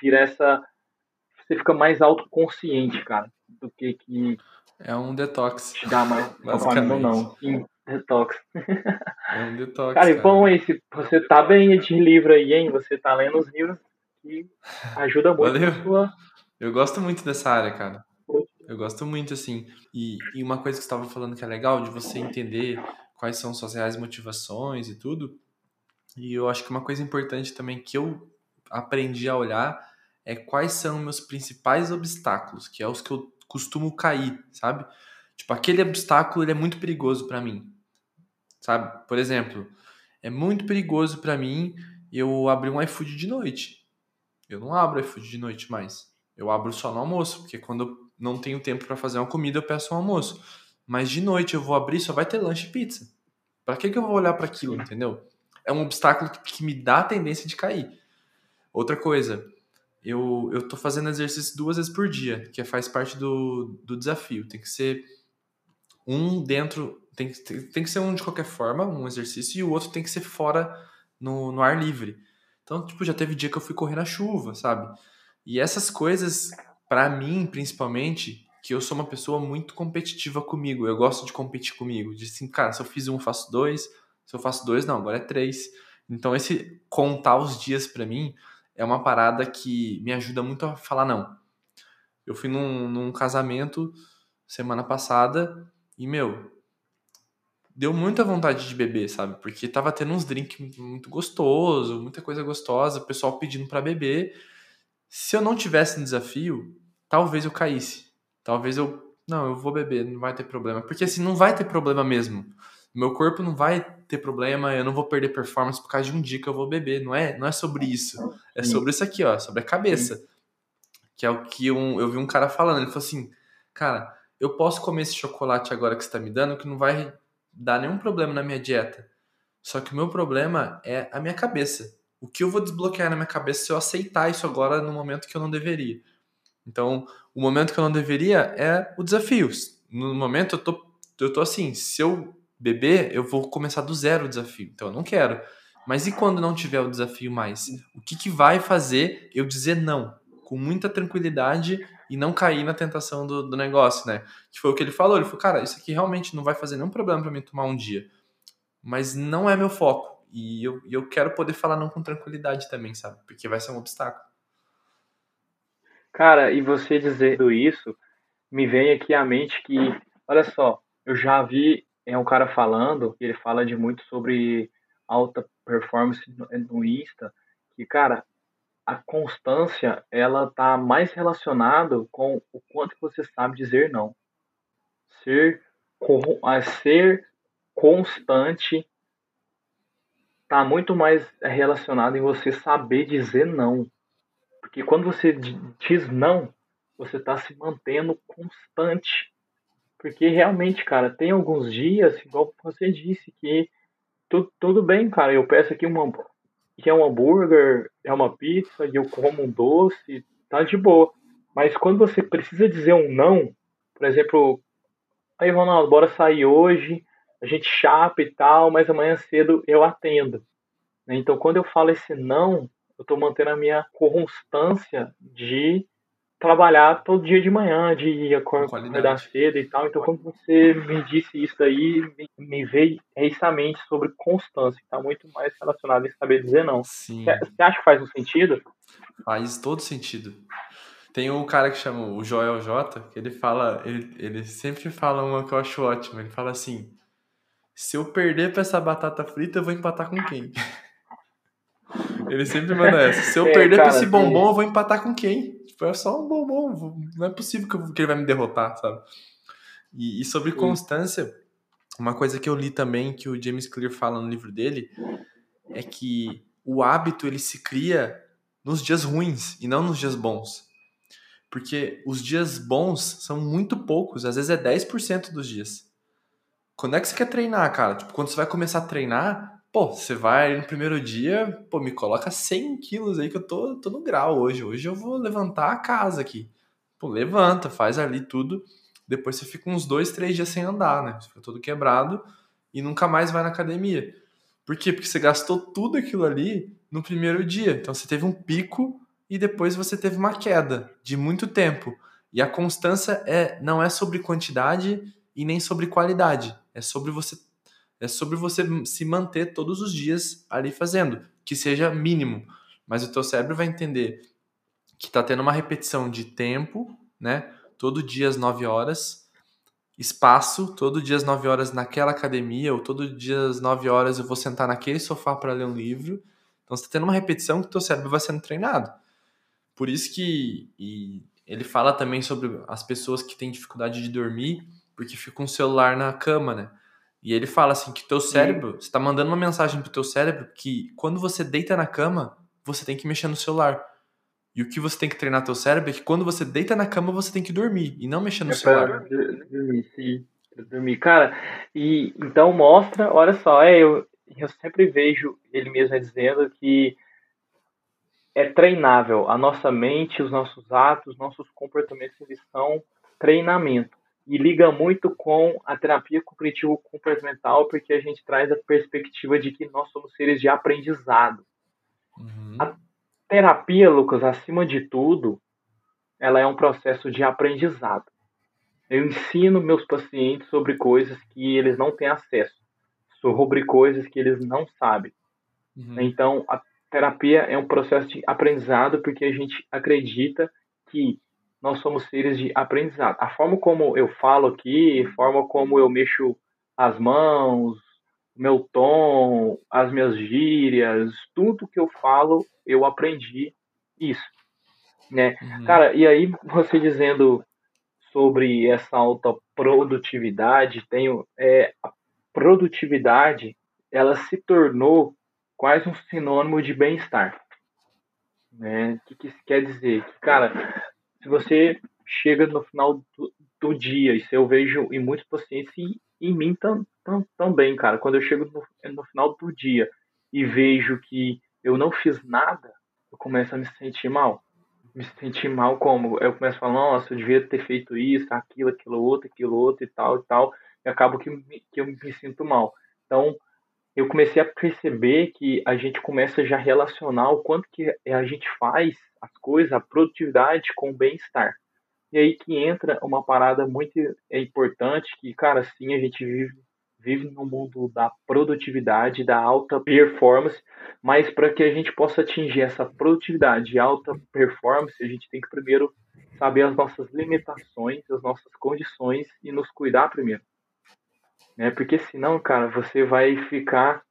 vira essa você fica mais autoconsciente, cara, do que que é um detox. Te dá mais [LAUGHS] dopamina não. Sim, detox. É um detox. Cara, e bom, esse, você tá bem de livro aí, hein? Você tá lendo os livros que ajuda muito Valeu. sua... Eu gosto muito dessa área, cara. Eu gosto muito, assim. E, e uma coisa que você estava falando que é legal, de você entender quais são suas reais motivações e tudo. E eu acho que uma coisa importante também que eu aprendi a olhar é quais são meus principais obstáculos, que é os que eu costumo cair, sabe? Tipo, aquele obstáculo ele é muito perigoso para mim, sabe? Por exemplo, é muito perigoso para mim eu abrir um iFood de noite. Eu não abro iFood de noite mais. Eu abro só no almoço, porque quando eu não tenho tempo para fazer uma comida, eu peço um almoço. Mas de noite eu vou abrir, só vai ter lanche e pizza. Para que, que eu vou olhar para aquilo, entendeu? É um obstáculo que, me dá a tendência de cair. Outra coisa, eu, eu tô fazendo exercício duas vezes por dia, que faz parte do, do desafio. Tem que ser um dentro, tem que, tem que ser um de qualquer forma, um exercício, e o outro tem que ser fora no, no ar livre. Então, tipo, já teve dia que eu fui correr na chuva, sabe? E essas coisas, para mim, principalmente, que eu sou uma pessoa muito competitiva comigo, eu gosto de competir comigo, de assim, cara, se eu fiz um, faço dois, se eu faço dois, não, agora é três. Então, esse contar os dias para mim é uma parada que me ajuda muito a falar não. Eu fui num, num casamento semana passada e, meu, deu muita vontade de beber, sabe? Porque tava tendo uns drinks muito gostoso, muita coisa gostosa, o pessoal pedindo para beber. Se eu não tivesse um desafio, talvez eu caísse. Talvez eu, não, eu vou beber, não vai ter problema. Porque assim, não vai ter problema mesmo. Meu corpo não vai ter problema, eu não vou perder performance por causa de um dia que eu vou beber. Não é, não é sobre isso. É sobre isso aqui, ó, sobre a cabeça. Que é o que um, eu vi um cara falando. Ele falou assim, cara, eu posso comer esse chocolate agora que você tá me dando, que não vai dar nenhum problema na minha dieta. Só que o meu problema é a minha cabeça. O que eu vou desbloquear na minha cabeça se eu aceitar isso agora no momento que eu não deveria. Então, o momento que eu não deveria é o desafio. No momento eu tô, eu tô assim, se eu beber, eu vou começar do zero o desafio. Então eu não quero. Mas e quando não tiver o desafio mais? O que, que vai fazer eu dizer não? Com muita tranquilidade e não cair na tentação do, do negócio, né? Que foi o que ele falou. Ele falou, cara, isso aqui realmente não vai fazer nenhum problema para mim tomar um dia. Mas não é meu foco. E eu, eu quero poder falar não com tranquilidade também, sabe? Porque vai ser um obstáculo. Cara, e você dizendo isso, me vem aqui à mente que, olha só, eu já vi é um cara falando, ele fala de muito sobre alta performance no Insta, que, cara, a constância, ela tá mais relacionado com o quanto você sabe dizer não. Ser, a ser constante tá muito mais relacionado em você saber dizer não. Porque quando você diz não, você está se mantendo constante porque realmente, cara, tem alguns dias, igual você disse, que tudo, tudo bem, cara, eu peço aqui uma, que é um hambúrguer, é uma pizza, e eu como um doce, tá de boa. Mas quando você precisa dizer um não, por exemplo, aí Ronaldo, bora sair hoje, a gente chapa e tal, mas amanhã cedo eu atendo. Então quando eu falo esse não, eu tô mantendo a minha constância de trabalhar todo dia de manhã, de acordar cedo e tal. Então, quando você me disse isso aí, me veio mente sobre constância, está muito mais relacionado em saber dizer não. Sim. Você acha que faz um sentido? Faz todo sentido. Tem um cara que chama o Joel J, que ele fala, ele, ele sempre fala uma que eu acho ótima. Ele fala assim: se eu perder pra essa batata frita, eu vou empatar com quem? [LAUGHS] Ele sempre manda essa. Se eu [LAUGHS] é, perder cara, pra esse bombom, eu vou empatar com quem? Tipo, é só um bombom. Não é possível que, ele vai me derrotar, sabe? E, e sobre sim. constância, uma coisa que eu li também, que o James Clear fala no livro dele, é que o hábito ele se cria nos dias ruins e não nos dias bons. Porque os dias bons são muito poucos, às vezes é 10% dos dias. Quando é que você quer treinar, cara? Tipo, quando você vai começar a treinar, pô, você vai no primeiro dia, pô, me coloca 100 quilos aí que eu tô, tô no grau hoje. Hoje eu vou levantar a casa aqui. Pô, levanta, faz ali tudo. Depois você fica uns dois, três dias sem andar, né? Você fica todo quebrado e nunca mais vai na academia. Por quê? Porque você gastou tudo aquilo ali no primeiro dia. Então você teve um pico e depois você teve uma queda de muito tempo. E a constância é não é sobre quantidade e nem sobre qualidade. É sobre você é sobre você se manter todos os dias ali fazendo, que seja mínimo. Mas o teu cérebro vai entender que está tendo uma repetição de tempo, né? Todo dia às 9 horas, espaço, todo dia às 9 horas naquela academia, ou todo dia às 9 horas eu vou sentar naquele sofá para ler um livro. Então você está tendo uma repetição que o teu cérebro vai sendo treinado. Por isso que ele fala também sobre as pessoas que têm dificuldade de dormir porque fica um celular na cama, né? E ele fala assim que teu cérebro, você está mandando uma mensagem pro teu cérebro que quando você deita na cama, você tem que mexer no celular. E o que você tem que treinar teu cérebro é que quando você deita na cama, você tem que dormir e não mexer no é celular. Dormir, sim. Dormir. Cara, e então mostra, olha só, é, eu, eu sempre vejo ele mesmo dizendo que é treinável. A nossa mente, os nossos atos, nossos comportamentos, eles são treinamento. E liga muito com a terapia cognitivo-comportamental, porque a gente traz a perspectiva de que nós somos seres de aprendizado. Uhum. A terapia, Lucas, acima de tudo, ela é um processo de aprendizado. Eu ensino meus pacientes sobre coisas que eles não têm acesso, sobre coisas que eles não sabem. Uhum. Então, a terapia é um processo de aprendizado porque a gente acredita que nós somos seres de aprendizado. A forma como eu falo aqui, a forma como eu mexo as mãos, meu tom, as minhas gírias, tudo que eu falo, eu aprendi isso, né? Uhum. Cara, e aí você dizendo sobre essa alta produtividade, tenho é, a produtividade, ela se tornou quase um sinônimo de bem-estar. Né? O que, que isso quer dizer? Que, cara, se você chega no final do, do dia, isso eu vejo em muitos pacientes e em mim tam, tam, também, cara, quando eu chego no, no final do dia e vejo que eu não fiz nada, eu começo a me sentir mal. Me sentir mal como? Eu começo a falar, nossa, eu devia ter feito isso, aquilo, aquilo outro, aquilo outro e tal e tal, e acabo que, que eu me sinto mal. Então, eu comecei a perceber que a gente começa já a relacionar o quanto que a gente faz as coisas, a produtividade com o bem-estar. E aí que entra uma parada muito importante que, cara, sim, a gente vive vive no mundo da produtividade, da alta performance, mas para que a gente possa atingir essa produtividade e alta performance, a gente tem que primeiro saber as nossas limitações, as nossas condições e nos cuidar primeiro né? Porque senão, cara, você vai ficar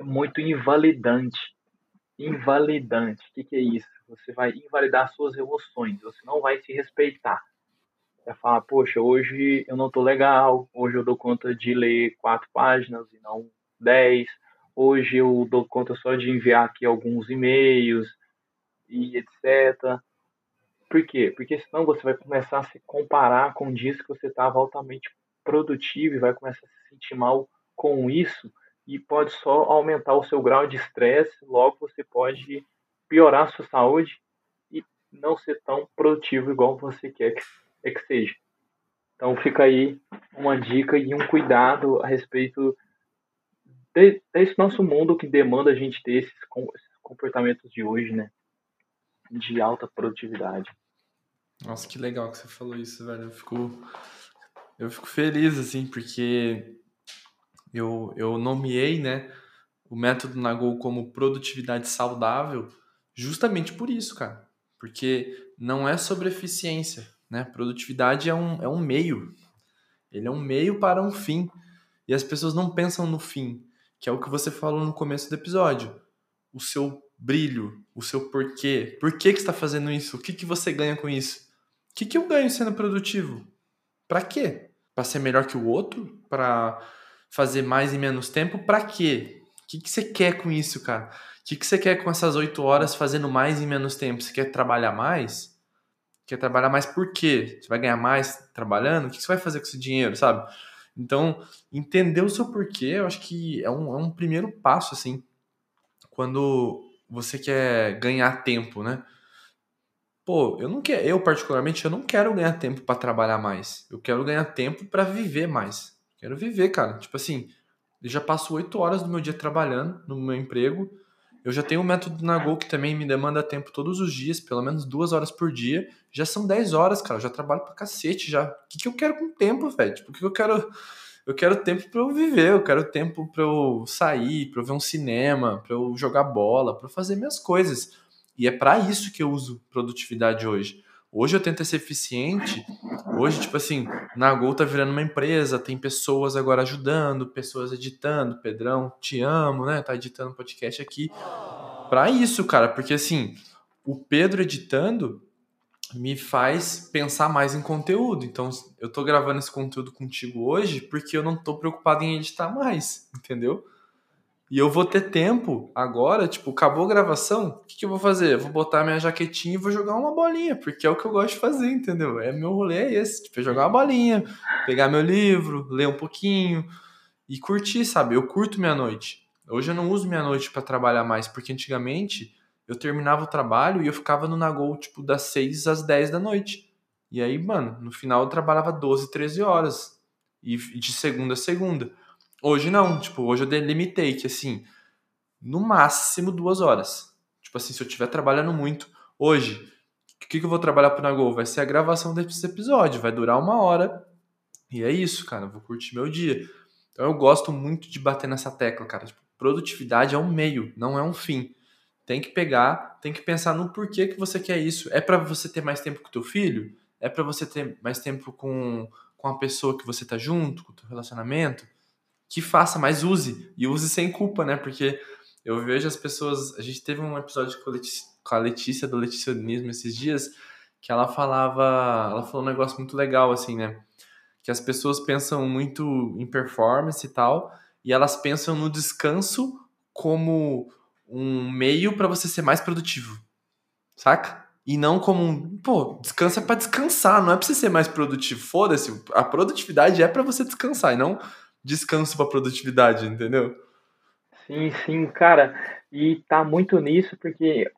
muito invalidante. Invalidante. O que, que é isso? Você vai invalidar suas emoções. Você não vai se respeitar. Vai falar, poxa, hoje eu não tô legal. Hoje eu dou conta de ler quatro páginas e não dez. Hoje eu dou conta só de enviar aqui alguns e-mails e etc. Por quê? Porque senão você vai começar a se comparar com dias que você estava altamente produtivo e vai começar a se sentir mal com isso e pode só aumentar o seu grau de estresse, logo você pode piorar a sua saúde e não ser tão produtivo igual você quer que, é que seja. Então fica aí uma dica e um cuidado a respeito desse nosso mundo que demanda a gente ter esses comportamentos de hoje, né? De alta produtividade. Nossa, que legal que você falou isso, velho. Eu fico eu fico feliz, assim, porque eu, eu nomeei, né, o método Nagol como produtividade saudável justamente por isso, cara. Porque não é sobre eficiência, né? Produtividade é um, é um meio. Ele é um meio para um fim. E as pessoas não pensam no fim, que é o que você falou no começo do episódio. O seu brilho, o seu porquê. Por que, que você está fazendo isso? O que, que você ganha com isso? O que, que eu ganho sendo produtivo? Para quê? Para ser melhor que o outro? Para fazer mais em menos tempo? Para quê? O que, que você quer com isso, cara? O que, que você quer com essas oito horas fazendo mais em menos tempo? Você quer trabalhar mais? Quer trabalhar mais por quê? Você vai ganhar mais trabalhando? O que você vai fazer com esse dinheiro, sabe? Então, entender o seu porquê, eu acho que é um, é um primeiro passo, assim, quando você quer ganhar tempo, né? Pô, eu não quero, eu particularmente, eu não quero ganhar tempo para trabalhar mais. Eu quero ganhar tempo para viver mais. Quero viver, cara. Tipo assim, eu já passo oito horas do meu dia trabalhando no meu emprego. Eu já tenho um método na Go que também me demanda tempo todos os dias, pelo menos duas horas por dia. Já são dez horas, cara. Eu já trabalho pra cacete já. O que, que eu quero com tempo, velho? Tipo, o que eu quero. Eu quero tempo para eu viver, eu quero tempo para eu sair, para eu ver um cinema, para eu jogar bola, para fazer minhas coisas. E é para isso que eu uso produtividade hoje. Hoje eu tento ser eficiente. Hoje, tipo assim, na Gol tá virando uma empresa, tem pessoas agora ajudando, pessoas editando. Pedrão, te amo, né? Tá editando podcast aqui. Para isso, cara, porque assim, o Pedro editando me faz pensar mais em conteúdo. Então, eu tô gravando esse conteúdo contigo hoje porque eu não tô preocupado em editar mais, entendeu? E eu vou ter tempo agora, tipo, acabou a gravação, o que, que eu vou fazer? Eu vou botar minha jaquetinha e vou jogar uma bolinha, porque é o que eu gosto de fazer, entendeu? É meu rolê é esse, tipo, é jogar uma bolinha, pegar meu livro, ler um pouquinho e curtir, sabe? Eu curto minha noite. Hoje eu não uso minha noite para trabalhar mais, porque antigamente eu terminava o trabalho e eu ficava no Nagol, tipo, das 6 às 10 da noite. E aí, mano, no final eu trabalhava 12, 13 horas. E de segunda a segunda. Hoje não, tipo, hoje eu delimitei que assim, no máximo duas horas. Tipo assim, se eu estiver trabalhando muito, hoje, o que, que eu vou trabalhar pro Nagol? Vai ser a gravação desse episódio, vai durar uma hora. E é isso, cara, eu vou curtir meu dia. Então eu gosto muito de bater nessa tecla, cara. Tipo, produtividade é um meio, não é um fim. Tem que pegar, tem que pensar no porquê que você quer isso. É para você ter mais tempo com o teu filho? É para você ter mais tempo com, com a pessoa que você tá junto, com o teu relacionamento? Que faça, mas use. E use sem culpa, né? Porque eu vejo as pessoas. A gente teve um episódio com a Letícia, com a Letícia do Leticionismo esses dias, que ela falava. Ela falou um negócio muito legal, assim, né? Que as pessoas pensam muito em performance e tal, e elas pensam no descanso como um meio para você ser mais produtivo. Saca? E não como um. Pô, descansa é pra descansar, não é pra você ser mais produtivo. Foda-se, a produtividade é para você descansar e não descanso para produtividade, entendeu? Sim, sim, cara. E tá muito nisso porque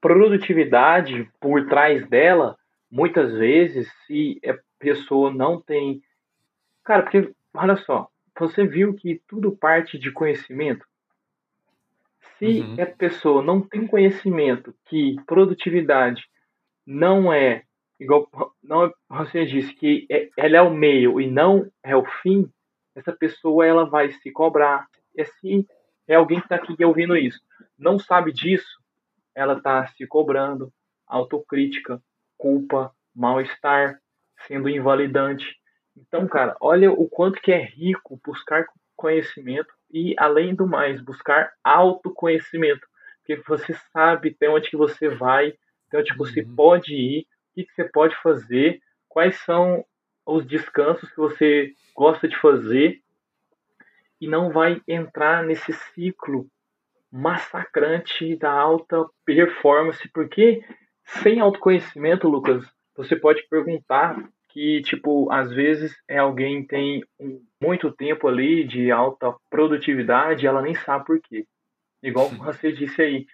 produtividade por trás dela, muitas vezes, se a pessoa não tem. Cara, porque, olha só, você viu que tudo parte de conhecimento? Se uhum. a pessoa não tem conhecimento que produtividade não é igual não você disse que é, ela é o meio e não é o fim, essa pessoa ela vai se cobrar. E se é alguém que está aqui ouvindo isso, não sabe disso, ela está se cobrando, autocrítica, culpa, mal-estar, sendo invalidante. Então, cara, olha o quanto que é rico buscar conhecimento e, além do mais, buscar autoconhecimento. Porque você sabe até onde que você vai, até onde você uhum. pode ir, o que, que você pode fazer, quais são os descansos que você gosta de fazer e não vai entrar nesse ciclo massacrante da alta performance, porque sem autoconhecimento, Lucas, você pode perguntar que, tipo, às vezes é alguém tem muito tempo ali de alta produtividade ela nem sabe por quê. Igual você disse aí,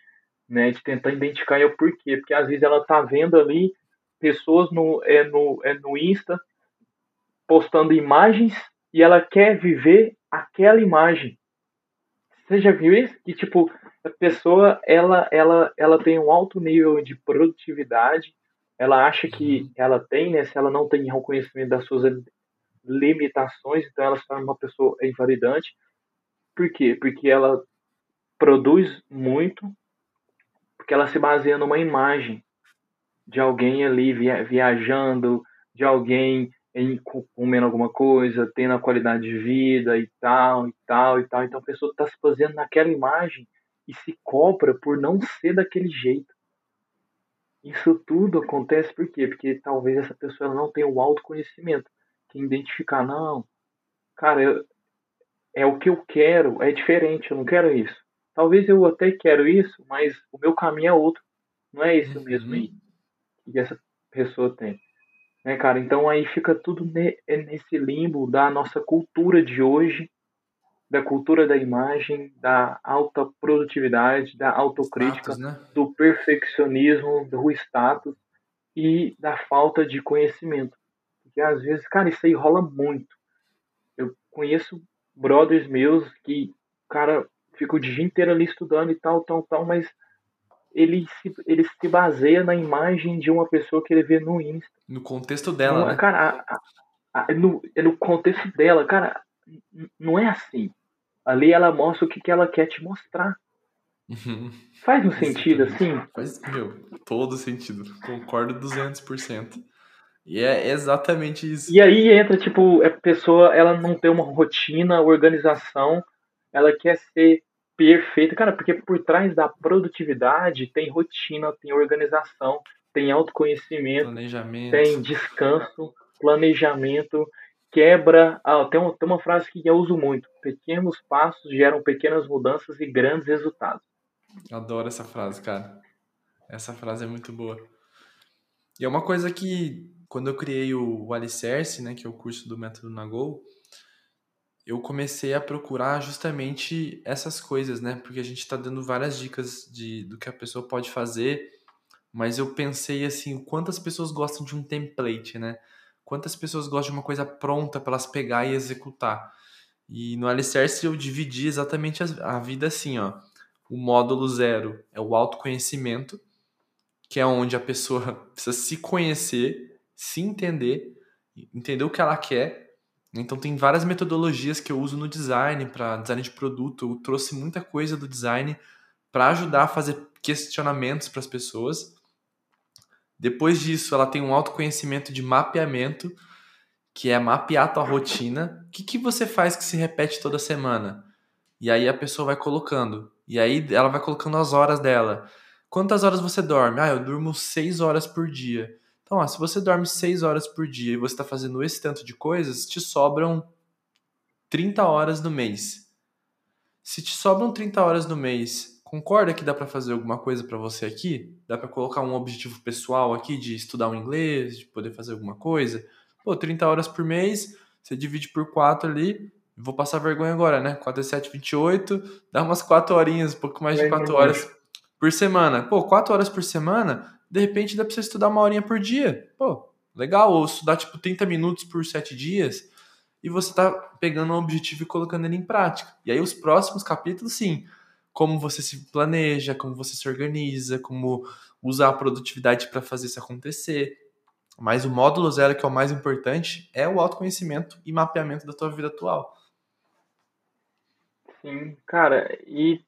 né, de tentar identificar o porquê, porque às vezes ela tá vendo ali pessoas no, é, no, é no Insta postando imagens e ela quer viver aquela imagem. Você já viu isso? Que tipo, a pessoa ela ela ela tem um alto nível de produtividade, ela acha que uhum. ela tem, né, se ela não tem reconhecimento das suas limitações, então ela se torna uma pessoa invalidante. Por quê? Porque ela produz muito, porque ela se baseia numa imagem de alguém ali via, viajando, de alguém em, comendo alguma coisa, tendo a qualidade de vida e tal, e tal, e tal. Então a pessoa está se fazendo naquela imagem e se cobra por não ser daquele jeito. Isso tudo acontece por quê? Porque talvez essa pessoa não tenha o autoconhecimento, que identificar, não, cara, eu, é o que eu quero, é diferente, eu não quero isso. Talvez eu até quero isso, mas o meu caminho é outro. Não é esse uhum. mesmo aí que essa pessoa tem. Né, cara? Então aí fica tudo é nesse limbo da nossa cultura de hoje, da cultura da imagem, da alta produtividade, da autocrítica, status, né? do perfeccionismo, do status e da falta de conhecimento. Porque às vezes, cara, isso aí rola muito. Eu conheço brothers meus que, cara, ficam o dia inteiro ali estudando e tal, tal, tal, mas ele se, ele se baseia na imagem de uma pessoa que ele vê no Insta. No contexto dela, não, né? Cara, a, a, a, no, é no contexto dela, cara, não é assim. Ali ela mostra o que, que ela quer te mostrar. Uhum. Faz um sentido assim? Faz, meu, todo sentido. Concordo 200%. E é exatamente isso. E aí entra, tipo, a pessoa, ela não tem uma rotina, organização, ela quer ser perfeita. Cara, porque por trás da produtividade tem rotina, tem organização, tem autoconhecimento, tem descanso, planejamento, quebra. Ah, tem, uma, tem uma frase que eu uso muito: pequenos passos geram pequenas mudanças e grandes resultados. Adoro essa frase, cara. Essa frase é muito boa. E é uma coisa que, quando eu criei o, o Alicerce, né, que é o curso do Método Nagol, eu comecei a procurar justamente essas coisas, né? Porque a gente está dando várias dicas de, do que a pessoa pode fazer, mas eu pensei assim, quantas pessoas gostam de um template, né? Quantas pessoas gostam de uma coisa pronta para elas pegar e executar? E no Alicerce eu dividi exatamente a, a vida assim, ó. O módulo zero é o autoconhecimento, que é onde a pessoa [LAUGHS] precisa se conhecer, se entender, entender o que ela quer então tem várias metodologias que eu uso no design, para design de produto. Eu trouxe muita coisa do design para ajudar a fazer questionamentos para as pessoas. Depois disso, ela tem um autoconhecimento de mapeamento, que é mapear tua rotina. O que, que você faz que se repete toda semana? E aí a pessoa vai colocando. E aí ela vai colocando as horas dela. Quantas horas você dorme? Ah, eu durmo seis horas por dia. Então, ó, se você dorme 6 horas por dia e você está fazendo esse tanto de coisas, te sobram 30 horas no mês. Se te sobram 30 horas no mês, concorda que dá para fazer alguma coisa para você aqui? Dá para colocar um objetivo pessoal aqui de estudar um inglês, de poder fazer alguma coisa? Pô, 30 horas por mês, você divide por 4 ali, vou passar vergonha agora, né? 4 é 7, 28, dá umas 4 horinhas, um pouco mais de 4 horas por semana. Pô, 4 horas por semana, de repente dá pra você estudar uma horinha por dia. Pô, legal. Ou estudar tipo 30 minutos por 7 dias e você tá pegando um objetivo e colocando ele em prática. E aí os próximos capítulos, sim, como você se planeja, como você se organiza, como usar a produtividade para fazer isso acontecer. Mas o módulo zero, que é o mais importante, é o autoconhecimento e mapeamento da tua vida atual. Sim, cara, e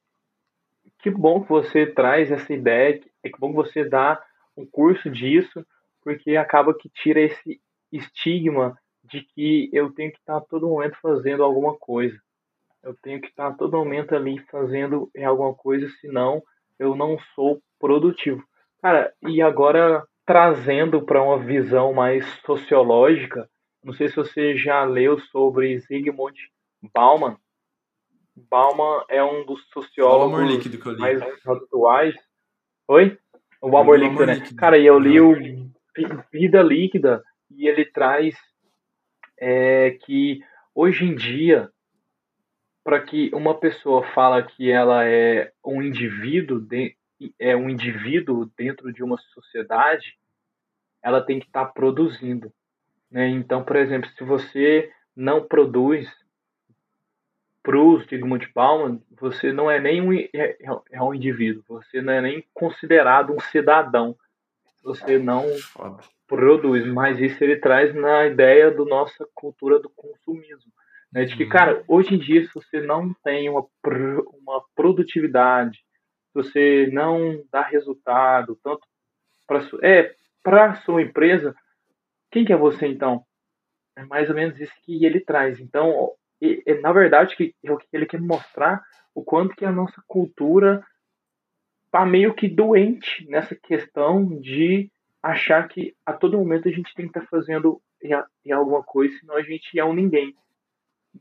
que bom que você traz essa ideia, é que bom que você dá um curso disso, porque acaba que tira esse estigma de que eu tenho que estar a todo momento fazendo alguma coisa. Eu tenho que estar a todo momento ali fazendo alguma coisa, senão eu não sou produtivo. Cara, e agora trazendo para uma visão mais sociológica, não sei se você já leu sobre Zygmunt Bauman. Bauman é um dos sociólogos mais atuais. Oi? O Amor Líquido, né? Líquido. Cara, e eu li o Vida Líquida e ele traz é, que hoje em dia, para que uma pessoa fala que ela é um indivíduo, de, é um indivíduo dentro de uma sociedade, ela tem que estar tá produzindo. Né? Então, por exemplo, se você não produz Proust, Zygmunt Bauman, você não é nem um, é, é um indivíduo, você não é nem considerado um cidadão. Você não Foda. produz, mas isso ele traz na ideia da nossa cultura do consumismo. Né? De que, uhum. cara, hoje em dia, se você não tem uma, uma produtividade, se você não dá resultado, tanto para é, a sua empresa, quem que é você então? É mais ou menos isso que ele traz. Então, e, na verdade, que, o que ele quer mostrar o quanto que a nossa cultura tá meio que doente nessa questão de achar que a todo momento a gente tem que estar tá fazendo em alguma coisa, senão a gente é um ninguém.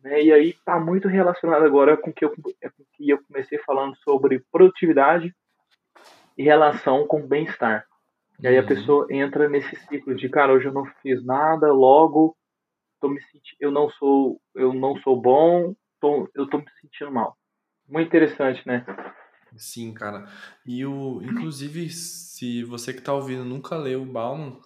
Né? E aí está muito relacionado agora com que, eu, com que eu comecei falando sobre produtividade e relação com bem-estar. E aí a uhum. pessoa entra nesse ciclo de, cara, hoje eu não fiz nada, logo tô me sentindo, eu não sou, eu não sou bom, tô, eu tô me sentindo mal. Muito interessante, né? Sim, cara. E o, inclusive, se você que está ouvindo nunca leu o Bauman,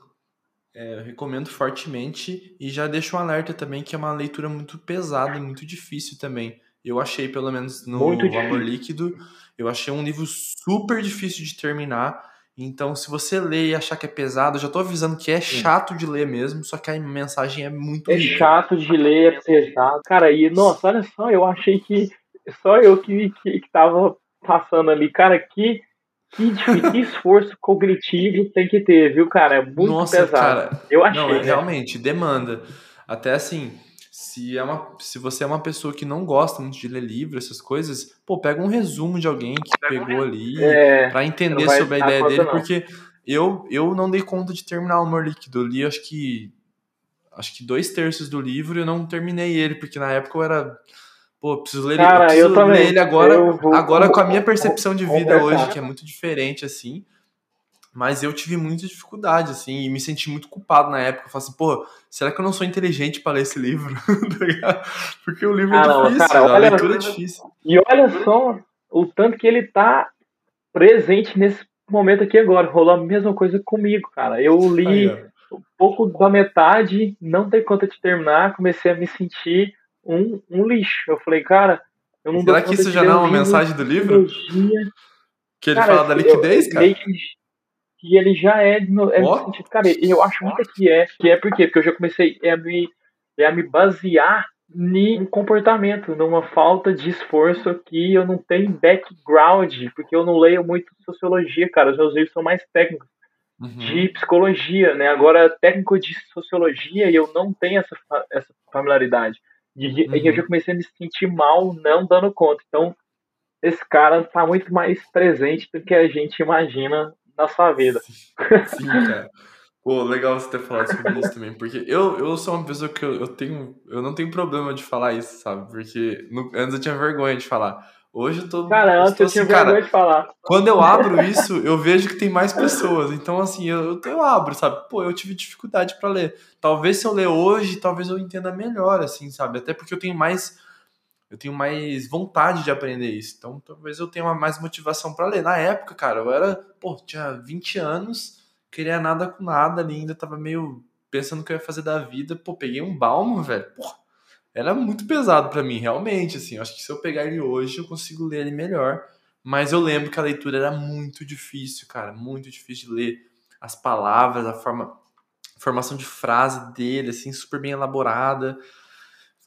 é, recomendo fortemente e já deixo um alerta também que é uma leitura muito pesada e muito difícil também. Eu achei, pelo menos no Valor. Líquido, eu achei um livro super difícil de terminar. Então, se você ler e achar que é pesado, eu já tô avisando que é chato de ler mesmo, só que a mensagem é muito É rica. chato de ler, é pesado. Cara, e nossa, olha só, eu achei que só eu que, que, que tava passando ali. Cara, que que, que [LAUGHS] esforço cognitivo tem que ter, viu, cara? É muito Nossa, pesado. Cara, eu achei. Não, né? realmente, demanda. Até assim, se, é uma, se você é uma pessoa que não gosta muito de ler livro, essas coisas, pô, pega um resumo de alguém que pegou ali é, para entender sobre a ideia dele, não. porque eu, eu não dei conta de terminar o Amor Líquido. Eu li, acho que. Acho que dois terços do livro e eu não terminei ele, porque na época eu era Pô, preciso ler, Cara, eu preciso eu ler ele agora, vou, agora com a minha percepção de vida hoje, que é muito diferente, assim. Mas eu tive muita dificuldade, assim, e me senti muito culpado na época. Eu falei assim, pô, será que eu não sou inteligente para ler esse livro? [LAUGHS] Tá Porque o livro é ah, é difícil, cara, a leitura é difícil. E olha só o tanto que ele tá presente nesse momento aqui agora. Rolou a mesma coisa comigo, cara. Eu li um pouco da metade, não dei conta de terminar, comecei a me sentir um, um lixo. Eu falei, cara, eu não Será que isso já não é uma mensagem do livro? Que ele cara, fala da liquidez, eu, cara? Que, ele já é, no, é no sentido, cara, eu acho muito que é, que é por quê? Porque eu já comecei a me, a me basear em comportamento, numa falta de esforço que eu não tenho background, porque eu não leio muito sociologia, cara. Os meus livros são mais técnicos. Uhum. De psicologia, né? Agora, técnico de sociologia, e eu não tenho essa, essa familiaridade. De, uhum. eu já comecei a me sentir mal não dando conta. Então, esse cara tá muito mais presente do que a gente imagina na sua vida. Sim, cara. Pô, legal você ter falado sobre isso também, porque eu, eu sou uma pessoa que eu, eu tenho, eu não tenho problema de falar isso, sabe? Porque no, antes eu tinha vergonha de falar. Hoje eu tô. Cara, antes eu, eu tinha assim, vergonha cara, de falar. Quando eu abro isso, eu vejo que tem mais pessoas. Então, assim, eu, eu abro, sabe? Pô, eu tive dificuldade para ler. Talvez se eu ler hoje, talvez eu entenda melhor, assim, sabe? Até porque eu tenho mais. Eu tenho mais vontade de aprender isso. Então, talvez eu tenha mais motivação para ler. Na época, cara, eu era, pô, tinha 20 anos, queria nada com nada ali, ainda tava meio pensando o que eu ia fazer da vida. Pô, peguei um balmo, velho. Porra era muito pesado para mim, realmente, assim. Acho que se eu pegar ele hoje, eu consigo ler ele melhor. Mas eu lembro que a leitura era muito difícil, cara, muito difícil de ler as palavras, a forma, a formação de frase dele, assim, super bem elaborada.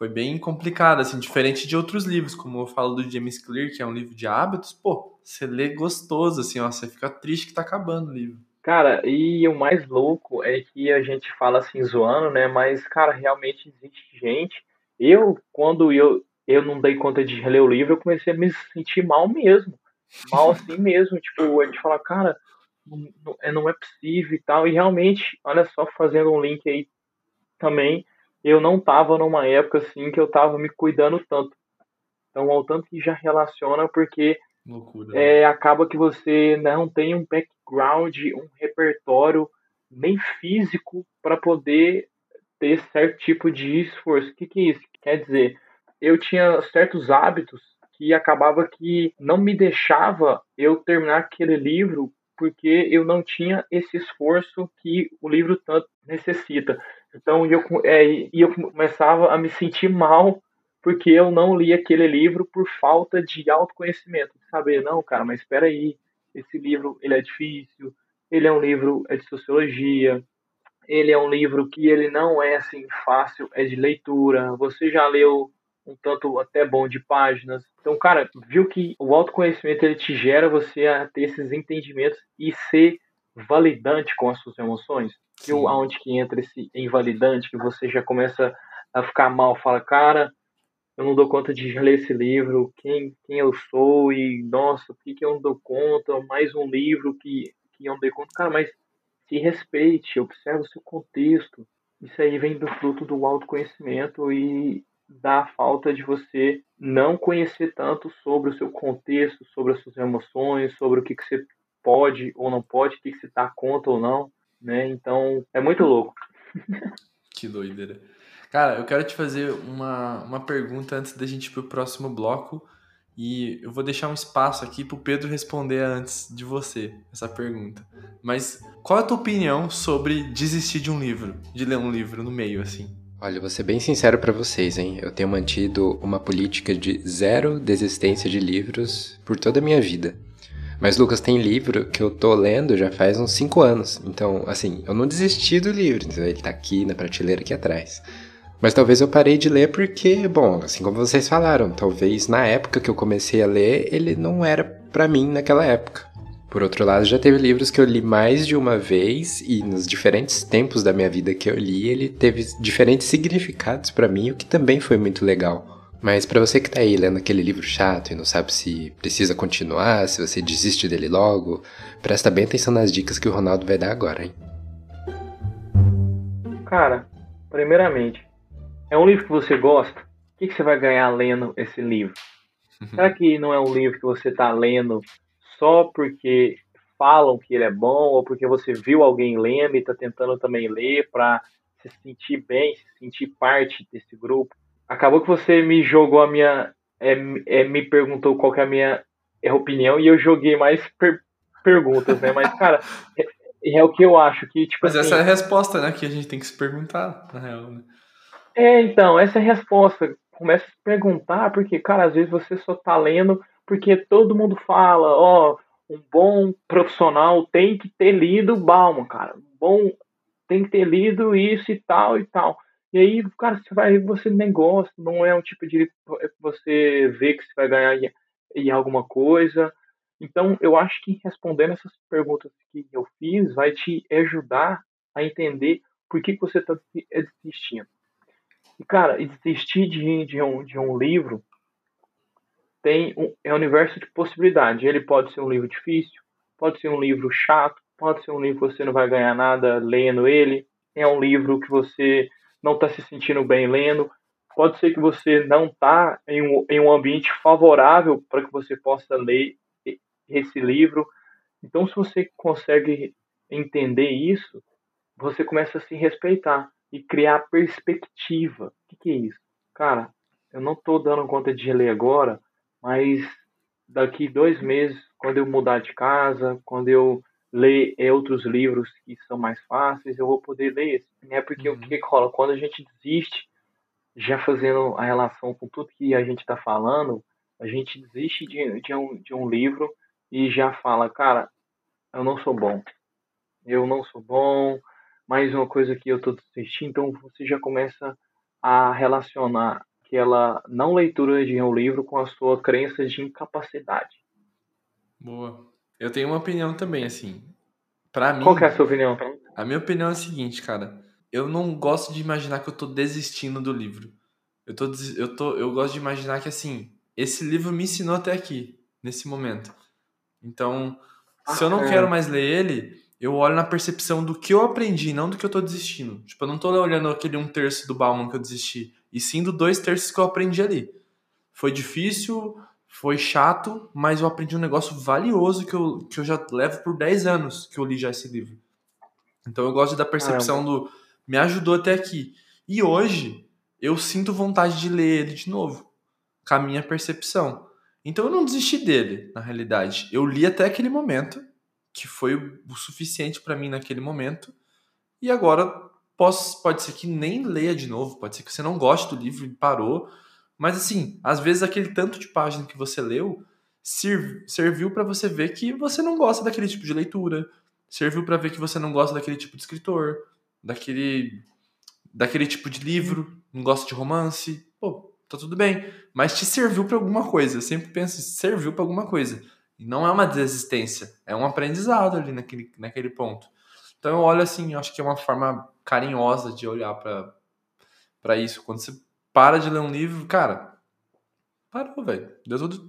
Foi bem complicado, assim, diferente de outros livros, como eu falo do James Clear, que é um livro de hábitos, pô, você lê gostoso, assim, ó, você fica triste que tá acabando o livro. Cara, e o mais louco é que a gente fala assim zoando, né? Mas, cara, realmente existe gente eu, quando eu, eu não dei conta de ler o livro, eu comecei a me sentir mal mesmo. Mal assim [LAUGHS] mesmo. Tipo, a gente fala, cara, não, é, não é possível e tal. E realmente, olha só, fazendo um link aí também, eu não tava numa época assim que eu tava me cuidando tanto. Então, ao tanto que já relaciona, porque Loucura, né? é, acaba que você não tem um background, um repertório nem físico para poder ter certo tipo de esforço. O que, que é isso? Quer dizer, eu tinha certos hábitos que acabava que não me deixava eu terminar aquele livro porque eu não tinha esse esforço que o livro tanto necessita. Então eu, é, eu começava a me sentir mal porque eu não li aquele livro por falta de autoconhecimento, de saber, não, cara, mas espera aí, esse livro ele é difícil, ele é um livro é de sociologia, ele é um livro que ele não é assim fácil, é de leitura. Você já leu um tanto até bom de páginas. Então, cara, viu que o autoconhecimento ele te gera você a ter esses entendimentos e ser validante com as suas emoções. Que aonde que entra esse invalidante que você já começa a ficar mal, fala, cara, eu não dou conta de ler esse livro, quem, quem eu sou e, nossa, o que, que eu não dou conta, mais um livro que, que eu não dei conta. Cara, mas se respeite, observe o seu contexto. Isso aí vem do fruto do autoconhecimento e da falta de você não conhecer tanto sobre o seu contexto, sobre as suas emoções, sobre o que, que você pode ou não pode, o que, tá contra ou não, né? Então, é muito louco. [LAUGHS] que doideira. Cara, eu quero te fazer uma, uma pergunta antes da gente ir pro próximo bloco. E eu vou deixar um espaço aqui pro Pedro responder antes de você essa pergunta. Mas qual é a tua opinião sobre desistir de um livro, de ler um livro no meio, assim? Olha, vou ser bem sincero para vocês, hein? Eu tenho mantido uma política de zero desistência de livros por toda a minha vida. Mas, Lucas, tem livro que eu tô lendo já faz uns 5 anos. Então, assim, eu não desisti do livro, ele tá aqui na prateleira aqui atrás. Mas talvez eu parei de ler porque, bom, assim como vocês falaram, talvez na época que eu comecei a ler, ele não era para mim naquela época. Por outro lado, já teve livros que eu li mais de uma vez e nos diferentes tempos da minha vida que eu li, ele teve diferentes significados para mim, o que também foi muito legal. Mas para você que tá aí lendo aquele livro chato e não sabe se precisa continuar, se você desiste dele logo, presta bem atenção nas dicas que o Ronaldo vai dar agora, hein? Cara, primeiramente, é um livro que você gosta? O que, que você vai ganhar lendo esse livro? Uhum. Será que não é um livro que você está lendo só porque falam que ele é bom ou porque você viu alguém lendo e está tentando também ler para se sentir bem, se sentir parte desse grupo? Acabou que você me jogou a minha. É, é, me perguntou qual é a minha opinião e eu joguei mais per perguntas, né? Mas, cara, é, é, o que eu acho que, tipo Mas assim, essa é a resposta, né? Que a gente tem que se perguntar, na real, né? É, então, essa é a resposta. Começa a se perguntar, porque, cara, às vezes você só tá lendo porque todo mundo fala, ó, oh, um bom profissional tem que ter lido Bauman, cara. Um bom tem que ter lido isso e tal e tal. E aí, cara, você vai, você nem gosta, não é um tipo de você vê que você vai ganhar em, alguma coisa. Então, eu acho que respondendo essas perguntas que eu fiz vai te ajudar a entender por que, que você está desistindo. E, cara, desistir de, de, um, de um livro tem um, é um universo de possibilidades. Ele pode ser um livro difícil, pode ser um livro chato, pode ser um livro que você não vai ganhar nada lendo ele, é um livro que você não está se sentindo bem lendo, pode ser que você não está em um, em um ambiente favorável para que você possa ler esse livro. Então, se você consegue entender isso, você começa a se respeitar e criar perspectiva. O que, que é isso? Cara, eu não estou dando conta de ler agora, mas daqui dois meses, quando eu mudar de casa, quando eu ler outros livros que são mais fáceis, eu vou poder ler esse. É porque uhum. o que rola? Quando a gente desiste, já fazendo a relação com tudo que a gente está falando, a gente desiste de, de, um, de um livro e já fala, cara, eu não sou bom. Eu não sou bom, mais uma coisa que eu estou assistindo, então você já começa a relacionar aquela não leitura de um livro com a sua crença de incapacidade. Boa. Eu tenho uma opinião também, assim. Para mim. Qual é a sua opinião? A minha opinião é a seguinte, cara. Eu não gosto de imaginar que eu tô desistindo do livro. Eu, tô, eu, tô, eu gosto de imaginar que, assim, esse livro me ensinou até aqui, nesse momento. Então, se eu não ah, é. quero mais ler ele, eu olho na percepção do que eu aprendi, não do que eu tô desistindo. Tipo, eu não tô olhando aquele um terço do Bauman que eu desisti, e sim do dois terços que eu aprendi ali. Foi difícil, foi chato, mas eu aprendi um negócio valioso que eu, que eu já levo por 10 anos que eu li já esse livro. Então eu gosto da percepção do me ajudou até aqui. E hoje eu sinto vontade de ler ele de novo, com a minha percepção. Então eu não desisti dele, na realidade. Eu li até aquele momento que foi o suficiente para mim naquele momento. E agora posso, pode ser que nem leia de novo, pode ser que você não goste do livro e parou. Mas assim, às vezes aquele tanto de página que você leu serviu para você ver que você não gosta daquele tipo de leitura, serviu para ver que você não gosta daquele tipo de escritor, daquele daquele tipo de livro, não gosta de romance. Pô, tá tudo bem, mas te serviu para alguma coisa. Eu sempre penso, serviu para alguma coisa. E não é uma desistência, é um aprendizado ali naquele, naquele ponto. Então eu olho assim, eu acho que é uma forma carinhosa de olhar para isso. Quando você para de ler um livro, cara, parou, velho.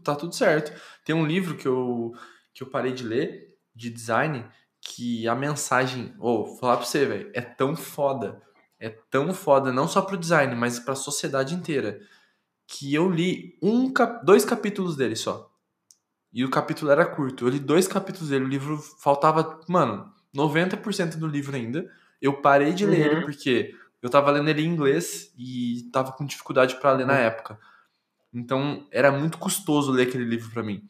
Tá tudo certo. Tem um livro que eu, que eu parei de ler, de design, que a mensagem, ou oh, falar pra você, velho, é tão foda. É tão foda, não só pro design, mas pra sociedade inteira. Que eu li um, dois capítulos dele só. E o capítulo era curto. Eu li dois capítulos dele. O livro faltava, mano, 90% do livro ainda. Eu parei de ler uhum. ele porque eu tava lendo ele em inglês e tava com dificuldade para ler uhum. na época. Então era muito custoso ler aquele livro para mim.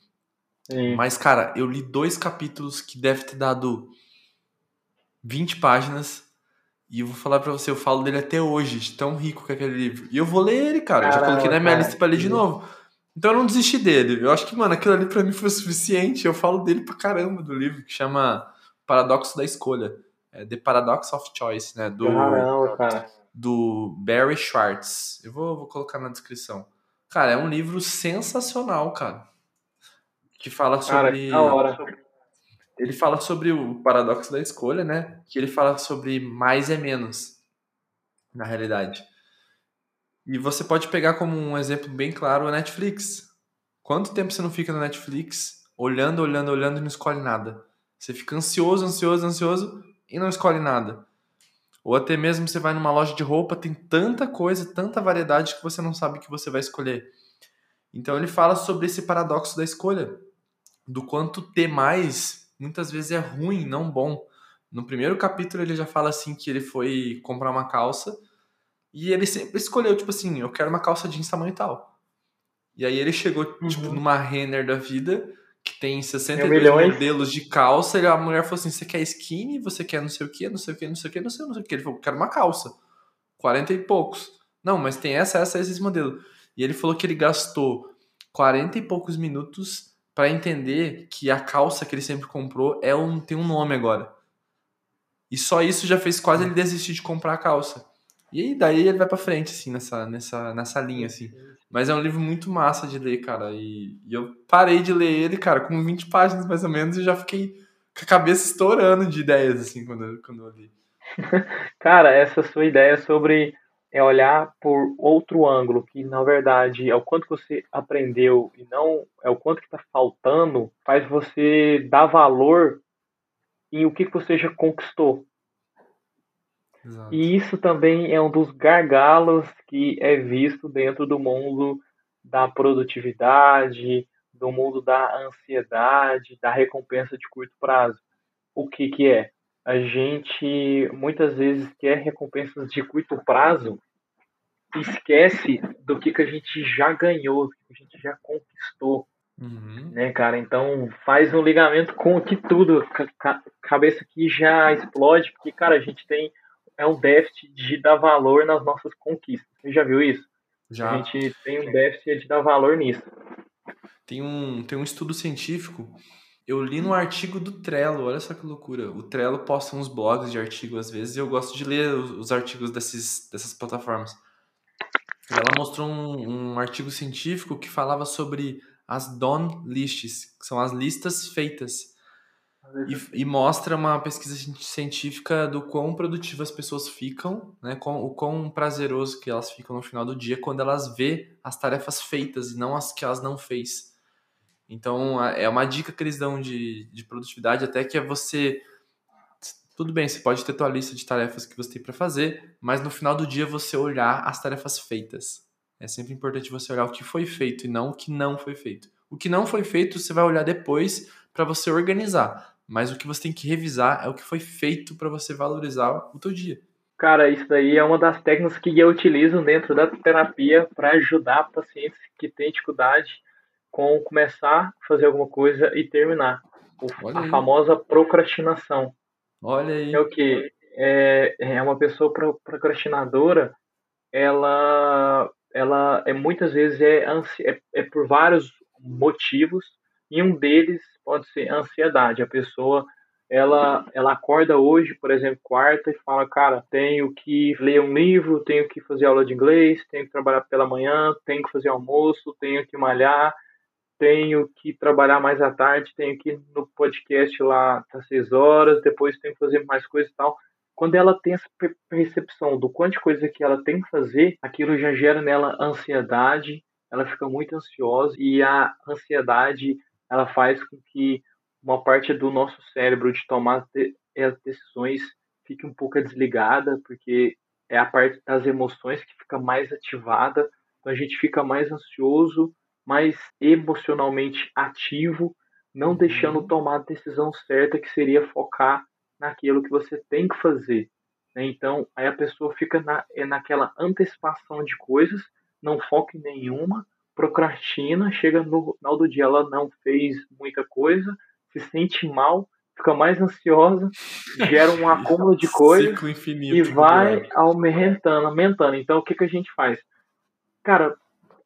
Sim. Mas, cara, eu li dois capítulos que deve ter dado 20 páginas. E eu vou falar pra você, eu falo dele até hoje, de tão rico que é aquele livro. E eu vou ler ele, cara. Caramba, eu já coloquei na minha cara. lista pra ler de novo. Então eu não desisti dele. Eu acho que, mano, aquilo ali pra mim foi o suficiente. Eu falo dele pra caramba do livro, que chama Paradoxo da Escolha. É The Paradox of Choice, né? Do, caramba, cara. do Barry Schwartz. Eu vou, vou colocar na descrição. Cara, é um livro sensacional, cara. Que fala sobre. Cara, ele fala sobre o paradoxo da escolha, né? Que ele fala sobre mais é menos, na realidade. E você pode pegar como um exemplo bem claro a Netflix. Quanto tempo você não fica na Netflix olhando, olhando, olhando e não escolhe nada? Você fica ansioso, ansioso, ansioso e não escolhe nada. Ou até mesmo você vai numa loja de roupa, tem tanta coisa, tanta variedade que você não sabe o que você vai escolher. Então ele fala sobre esse paradoxo da escolha, do quanto ter mais muitas vezes é ruim, não bom. No primeiro capítulo ele já fala assim que ele foi comprar uma calça e ele sempre escolheu, tipo assim, eu quero uma calça jeans tamanho tal. E aí ele chegou, tipo, uhum. tipo, numa Renner da vida, que tem 62 modelos de calça, e a mulher falou assim, você quer skinny, você quer não sei o que, não sei o que, não sei o que, não sei, não sei o que. Ele falou, quero uma calça. 40 e poucos. Não, mas tem essa, essa, esses modelos. E ele falou que ele gastou 40 e poucos minutos para entender que a calça que ele sempre comprou é um, tem um nome agora. E só isso já fez quase ele desistir de comprar a calça. E aí, daí ele vai pra frente, assim, nessa, nessa, nessa linha, assim. Mas é um livro muito massa de ler, cara. E, e eu parei de ler ele, cara, com 20 páginas mais ou menos, e já fiquei com a cabeça estourando de ideias, assim, quando, quando eu li. [LAUGHS] cara, essa sua ideia sobre é olhar por outro ângulo, que na verdade é o quanto você aprendeu e não é o quanto que está faltando, faz você dar valor em o que você já conquistou. Exato. E isso também é um dos gargalos que é visto dentro do mundo da produtividade, do mundo da ansiedade, da recompensa de curto prazo. O que, que é? A gente muitas vezes quer recompensas de curto prazo e esquece do que, que a gente já ganhou, do que a gente já conquistou. Uhum. Né, cara? Então faz um ligamento com que tudo, cabeça que já explode, porque, cara, a gente tem é um déficit de dar valor nas nossas conquistas. Você já viu isso? Já. A gente tem um déficit de dar valor nisso. Tem um, tem um estudo científico. Eu li no artigo do Trello, olha só que loucura. O Trello posta uns blogs de artigo às vezes e eu gosto de ler os, os artigos desses, dessas plataformas. Ela mostrou um, um artigo científico que falava sobre as done lists, que são as listas feitas. E, e, mostra uma pesquisa científica do quão produtivas as pessoas ficam, né? Com, o quão prazeroso que elas ficam no final do dia quando elas vê as tarefas feitas e não as que elas não fez. Então, é uma dica que eles dão de, de produtividade até que é você... Tudo bem, você pode ter tua lista de tarefas que você tem para fazer, mas no final do dia você olhar as tarefas feitas. É sempre importante você olhar o que foi feito e não o que não foi feito. O que não foi feito você vai olhar depois para você organizar mas o que você tem que revisar é o que foi feito para você valorizar o teu dia. Cara, isso daí é uma das técnicas que eu utilizo dentro da terapia para ajudar pacientes que têm dificuldade com começar a fazer alguma coisa e terminar. Olha a aí. famosa procrastinação. Olha aí. É o que? É, é uma pessoa procrastinadora, ela, ela é muitas vezes é, é, é por vários motivos, e um deles pode ser ansiedade. A pessoa ela, ela acorda hoje, por exemplo, quarta, e fala, cara, tenho que ler um livro, tenho que fazer aula de inglês, tenho que trabalhar pela manhã, tenho que fazer almoço, tenho que malhar, tenho que trabalhar mais à tarde, tenho que ir no podcast lá às seis horas, depois tenho que fazer mais coisas e tal. Quando ela tem essa percepção do quanto de coisa que ela tem que fazer, aquilo já gera nela ansiedade, ela fica muito ansiosa e a ansiedade ela faz com que uma parte do nosso cérebro de tomar as decisões fique um pouco desligada, porque é a parte das emoções que fica mais ativada, então a gente fica mais ansioso, mais emocionalmente ativo, não uhum. deixando tomar a decisão certa que seria focar naquilo que você tem que fazer. Né? Então, aí a pessoa fica na, é naquela antecipação de coisas, não foca em nenhuma, procrastina, chega no final do dia ela não fez muita coisa, se sente mal, fica mais ansiosa, gera um [LAUGHS] acúmulo de coisas e vai aumentando, aumentando. Então, o que, que a gente faz? Cara,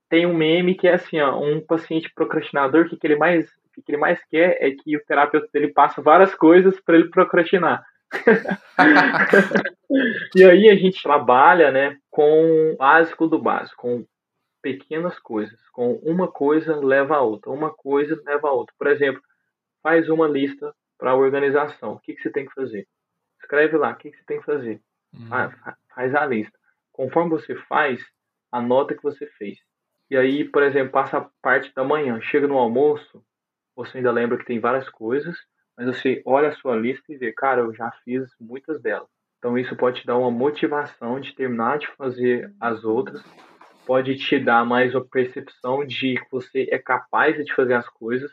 tem um meme que é assim, ó, um paciente procrastinador, o que, que ele mais o que ele mais quer é que o terapeuta dele passe várias coisas para ele procrastinar. [LAUGHS] [LAUGHS] e aí a gente trabalha, né, com o básico do básico, com pequenas coisas, com uma coisa leva a outra, uma coisa leva a outra. Por exemplo, faz uma lista para a organização. O que, que você tem que fazer? Escreve lá, o que, que você tem que fazer? Uhum. Ah, faz a lista. Conforme você faz, anota que você fez. E aí, por exemplo, passa a parte da manhã, chega no almoço, você ainda lembra que tem várias coisas, mas você olha a sua lista e vê, cara, eu já fiz muitas delas. Então isso pode te dar uma motivação de terminar de fazer as outras, pode te dar mais uma percepção de que você é capaz de fazer as coisas,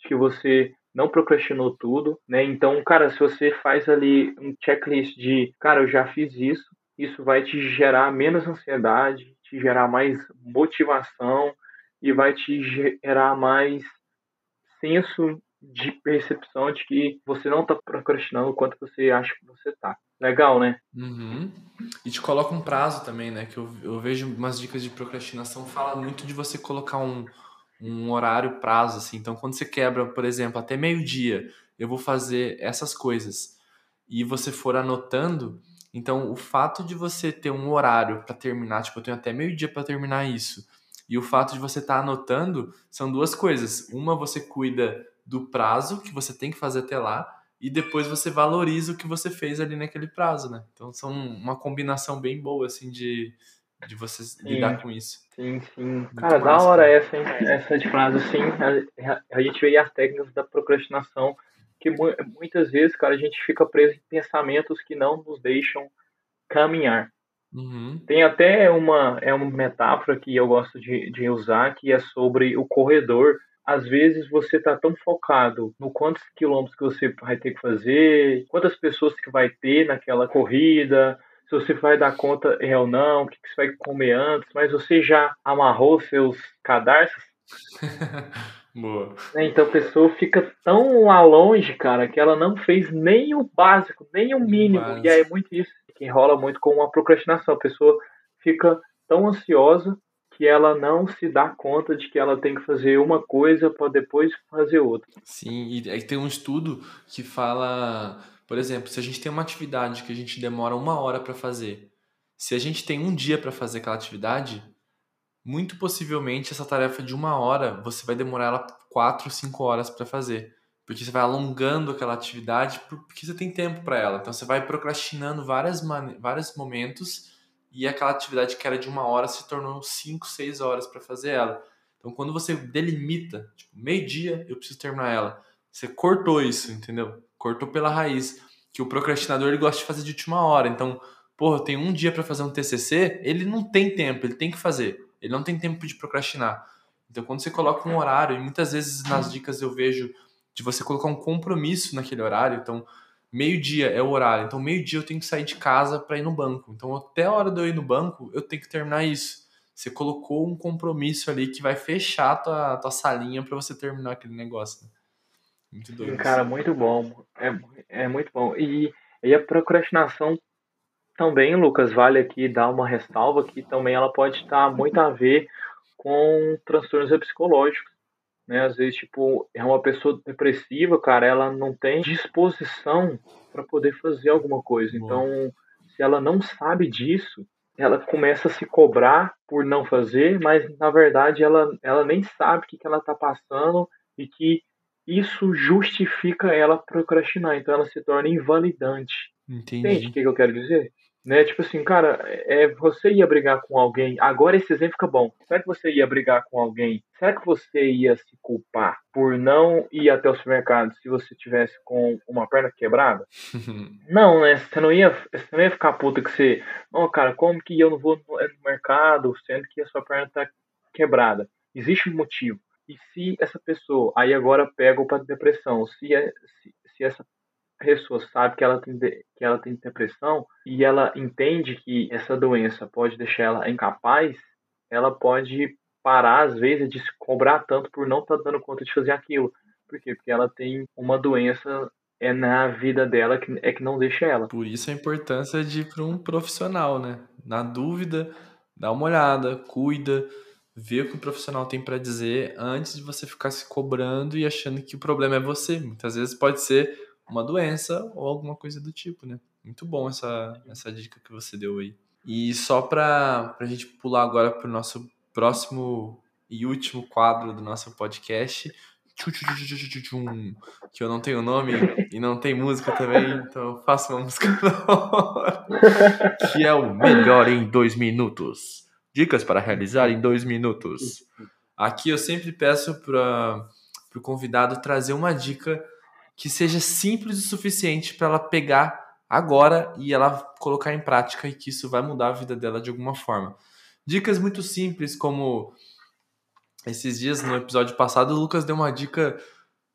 de que você não procrastinou tudo, né? Então, cara, se você faz ali um checklist de, cara, eu já fiz isso, isso vai te gerar menos ansiedade, te gerar mais motivação e vai te gerar mais senso de percepção de que você não está procrastinando o quanto você acha que você está. Legal, né? Uhum. E te coloca um prazo também, né? Que eu, eu vejo umas dicas de procrastinação fala muito de você colocar um, um horário prazo, assim. Então, quando você quebra, por exemplo, até meio-dia, eu vou fazer essas coisas. E você for anotando, então o fato de você ter um horário para terminar, tipo, eu tenho até meio-dia para terminar isso e o fato de você estar tá anotando são duas coisas. Uma, você cuida do prazo que você tem que fazer até lá, e depois você valoriza o que você fez ali naquele prazo, né? Então são uma combinação bem boa, assim, de, de você sim, lidar com isso. Sim, sim. Muito cara, da hora cara. essa, hein? Essa de prazo, sim. A, a gente vê as técnicas da procrastinação, que muitas vezes, cara, a gente fica preso em pensamentos que não nos deixam caminhar. Uhum. Tem até uma, é uma metáfora que eu gosto de, de usar, que é sobre o corredor. Às vezes você está tão focado no quantos quilômetros que você vai ter que fazer, quantas pessoas que vai ter naquela corrida, se você vai dar conta é ou não, o que, que você vai comer antes, mas você já amarrou seus cadarços? [LAUGHS] Boa. Né, então a pessoa fica tão lá longe, cara, que ela não fez nem o básico, nem o mínimo. E aí é muito isso que rola muito com a procrastinação. A pessoa fica tão ansiosa que ela não se dá conta de que ela tem que fazer uma coisa para depois fazer outra. Sim, e aí tem um estudo que fala, por exemplo, se a gente tem uma atividade que a gente demora uma hora para fazer, se a gente tem um dia para fazer aquela atividade, muito possivelmente essa tarefa de uma hora você vai demorar ela quatro, cinco horas para fazer porque você vai alongando aquela atividade porque você tem tempo para ela. Então você vai procrastinando várias vários momentos e aquela atividade que era de uma hora se tornou cinco, seis horas para fazer ela. Então quando você delimita, tipo, meio dia eu preciso terminar ela, você cortou isso, entendeu? Cortou pela raiz. Que o procrastinador ele gosta de fazer de última hora. Então, porra, tenho um dia para fazer um TCC, ele não tem tempo, ele tem que fazer. Ele não tem tempo de procrastinar. Então, quando você coloca um horário, e muitas vezes nas dicas eu vejo de você colocar um compromisso naquele horário. Então, meio-dia é o horário. Então, meio-dia eu tenho que sair de casa para ir no banco. Então, até a hora de eu ir no banco, eu tenho que terminar isso. Você colocou um compromisso ali que vai fechar a tua, tua salinha para você terminar aquele negócio. Né? Muito doido. Cara, muito bom. É, é muito bom. E, e a procrastinação também, Lucas, vale aqui dar uma ressalva que também ela pode estar muito a ver com transtornos psicológicos né? Às vezes, tipo, é uma pessoa depressiva, cara, ela não tem disposição para poder fazer alguma coisa. Então, se ela não sabe disso, ela começa a se cobrar por não fazer, mas na verdade ela, ela nem sabe o que, que ela está passando e que isso justifica ela procrastinar. Então ela se torna invalidante. Entendi. Entende o que, que eu quero dizer? Né? Tipo assim, cara, é, você ia brigar com alguém. Agora esse exemplo fica bom. Será que você ia brigar com alguém? Será que você ia se culpar por não ir até o supermercado se você tivesse com uma perna quebrada? [LAUGHS] não, né? Você não ia, você não ia ficar puta que você. Não, cara, como que eu não vou no, no mercado sendo que a sua perna tá quebrada? Existe um motivo. E se essa pessoa, aí agora pega o para depressão, se, é, se, se essa pessoa sabe que ela tem que ela tem depressão e ela entende que essa doença pode deixar ela incapaz, ela pode parar às vezes de se cobrar tanto por não estar tá dando conta de fazer aquilo. Por quê? Porque ela tem uma doença é na vida dela que é que não deixa ela. Por isso a importância de ir para um profissional, né? Na dúvida, dá uma olhada, cuida, vê o que o profissional tem para dizer antes de você ficar se cobrando e achando que o problema é você. Muitas vezes pode ser uma doença ou alguma coisa do tipo, né? Muito bom essa, essa dica que você deu aí. E só para a gente pular agora para o nosso próximo e último quadro do nosso podcast, que eu não tenho nome e não tem música também, então eu faço uma música [LAUGHS] que é o melhor em dois minutos. Dicas para realizar em dois minutos. Aqui eu sempre peço para o convidado trazer uma dica que seja simples o suficiente para ela pegar agora e ela colocar em prática e que isso vai mudar a vida dela de alguma forma. Dicas muito simples, como esses dias no episódio passado, o Lucas deu uma dica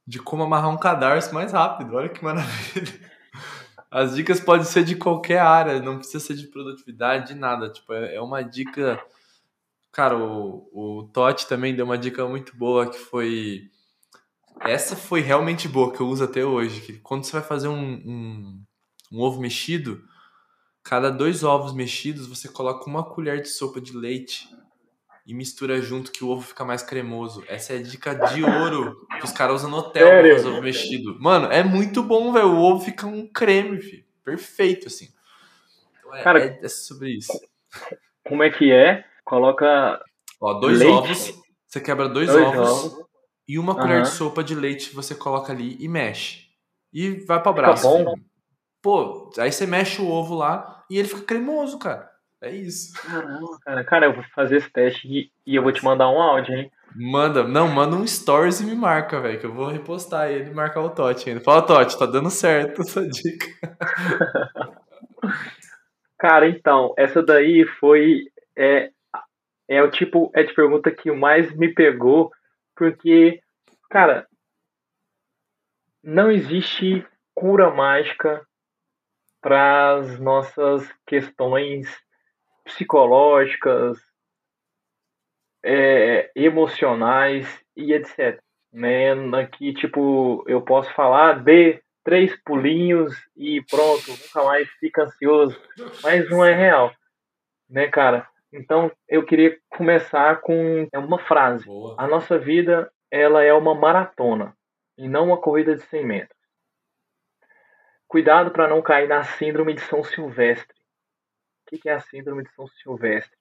de como amarrar um cadarço mais rápido. Olha que maravilha. As dicas podem ser de qualquer área, não precisa ser de produtividade, de nada. Tipo, é, é uma dica. Cara, o, o Totti também deu uma dica muito boa que foi essa foi realmente boa, que eu uso até hoje. Que quando você vai fazer um, um, um ovo mexido, cada dois ovos mexidos você coloca uma colher de sopa de leite e mistura junto que o ovo fica mais cremoso. Essa é a dica de ouro que os caras usam no hotel Sério? pra fazer ovo mexido. Mano, é muito bom, velho. O ovo fica um creme, filho. Perfeito, assim. Então é, Cara, é, é sobre isso. Como é que é? Coloca. Ó, dois leite. ovos. Você quebra dois, dois ovos, ovos, e uma colher uhum. de sopa de leite você coloca ali e mexe. E vai para braço. Bom. Pô, aí você mexe o ovo lá e ele fica cremoso, cara. É isso. Caramba, cara. Cara, eu vou fazer esse teste e, e eu vou te mandar um áudio, hein? Manda, não, manda um stories e me marca, velho, que eu vou repostar ele e marcar o Totti ainda. Fala, Totti, tá dando certo [LAUGHS] essa dica. [LAUGHS] cara, então, essa daí foi. É, é o tipo é de pergunta que mais me pegou porque, cara, não existe cura mágica para as nossas questões psicológicas, é, emocionais e etc. Né? Aqui, tipo, eu posso falar, dê três pulinhos e pronto, nunca mais fica ansioso. Mas não é real, né, cara? Então, eu queria começar com uma frase. Boa. A nossa vida, ela é uma maratona e não uma corrida de 100 metros. Cuidado para não cair na síndrome de São Silvestre. O que é a síndrome de São Silvestre?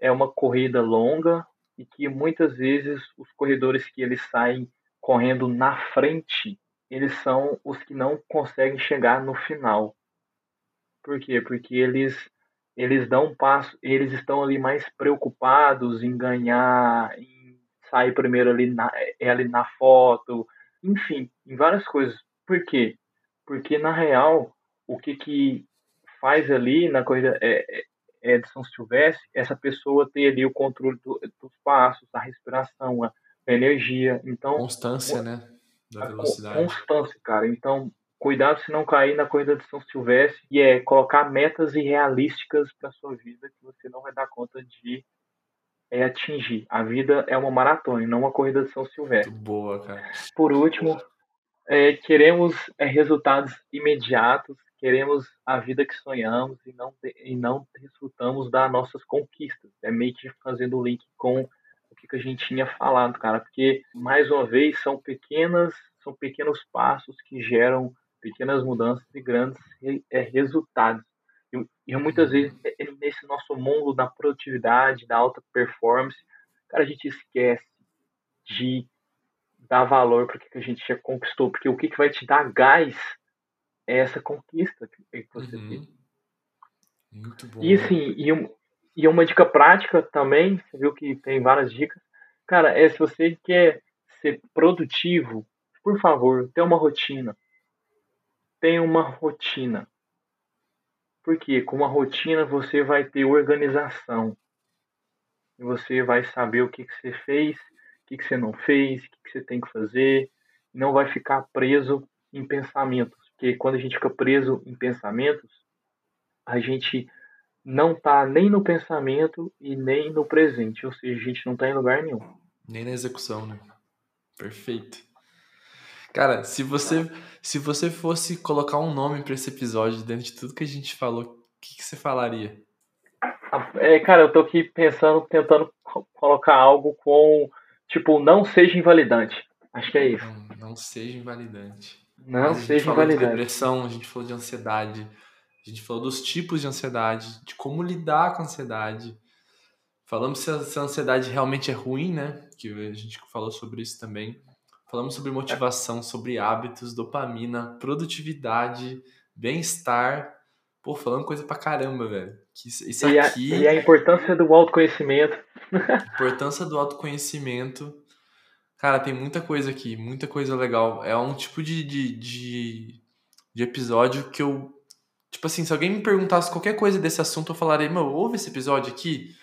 É uma corrida longa e que muitas vezes os corredores que eles saem correndo na frente, eles são os que não conseguem chegar no final. Por quê? Porque eles eles dão um passo, eles estão ali mais preocupados em ganhar, em sair primeiro ali na, é, ali na foto, enfim, em várias coisas. Por quê? Porque na real, o que que faz ali na corrida é, é, de São Silvestre, essa pessoa ter ali o controle do, dos passos, a respiração, a, a energia. Então, constância, né? Da velocidade. Constância, cara. Então, Cuidado se não cair na corrida de São Silvestre e é colocar metas irrealísticas para sua vida que você não vai dar conta de é, atingir. A vida é uma maratona, não uma corrida de São Silvestre. Muito boa, cara. Por último, é, queremos é, resultados imediatos, queremos a vida que sonhamos e não, e não desfrutamos das nossas conquistas. É meio que fazendo o link com o que, que a gente tinha falado, cara, porque mais uma vez são pequenas, são pequenos passos que geram pequenas mudanças e grandes é, resultados. E, muitas vezes, é, é, nesse nosso mundo da produtividade, da alta performance, cara, a gente esquece de dar valor para o que a gente já conquistou, porque o que, que vai te dar gás é essa conquista que você uhum. Muito bom. E assim, e, um, e uma dica prática também, você viu que tem várias dicas. Cara, é se você quer ser produtivo, por favor, tenha uma rotina. Tenha uma rotina. Porque com uma rotina você vai ter organização. Você vai saber o que, que você fez, o que, que você não fez, o que, que você tem que fazer. Não vai ficar preso em pensamentos. Porque quando a gente fica preso em pensamentos, a gente não está nem no pensamento e nem no presente. Ou seja, a gente não está em lugar nenhum. Nem na execução, né? Perfeito. Cara, se você se você fosse colocar um nome para esse episódio dentro de tudo que a gente falou, o que, que você falaria? É, cara, eu tô aqui pensando, tentando colocar algo com tipo, não seja invalidante. Acho que é isso. Não, não seja invalidante. Não seja invalidante. De depressão, a gente falou de ansiedade, a gente falou dos tipos de ansiedade, de como lidar com a ansiedade. Falamos se a, se a ansiedade realmente é ruim, né? Que a gente falou sobre isso também. Falamos sobre motivação, sobre hábitos, dopamina, produtividade, bem-estar. Pô, falando coisa pra caramba, velho. Isso e aqui. A, e a importância do autoconhecimento. [LAUGHS] importância do autoconhecimento. Cara, tem muita coisa aqui, muita coisa legal. É um tipo de, de, de, de episódio que eu. Tipo assim, se alguém me perguntasse qualquer coisa desse assunto, eu falaria, meu, ouve esse episódio aqui.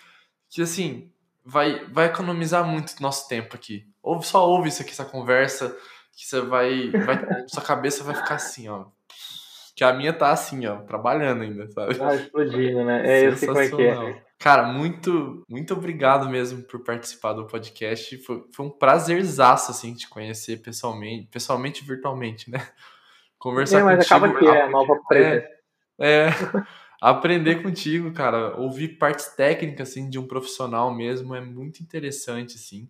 Que assim, vai, vai economizar muito nosso tempo aqui. Ou só ouve isso aqui, essa conversa, que você vai, vai. [LAUGHS] Sua cabeça vai ficar assim, ó. Que a minha tá assim, ó, trabalhando ainda, sabe? Tá explodindo, né? É, eu sei como é que é. Cara, muito, muito obrigado mesmo por participar do podcast. Foi, foi um prazerzaço, assim, te conhecer pessoalmente, pessoalmente virtualmente, né? Conversar é, mas contigo. acaba que é a nova presa. É, é aprender contigo, cara, ouvir partes técnicas assim de um profissional mesmo é muito interessante assim.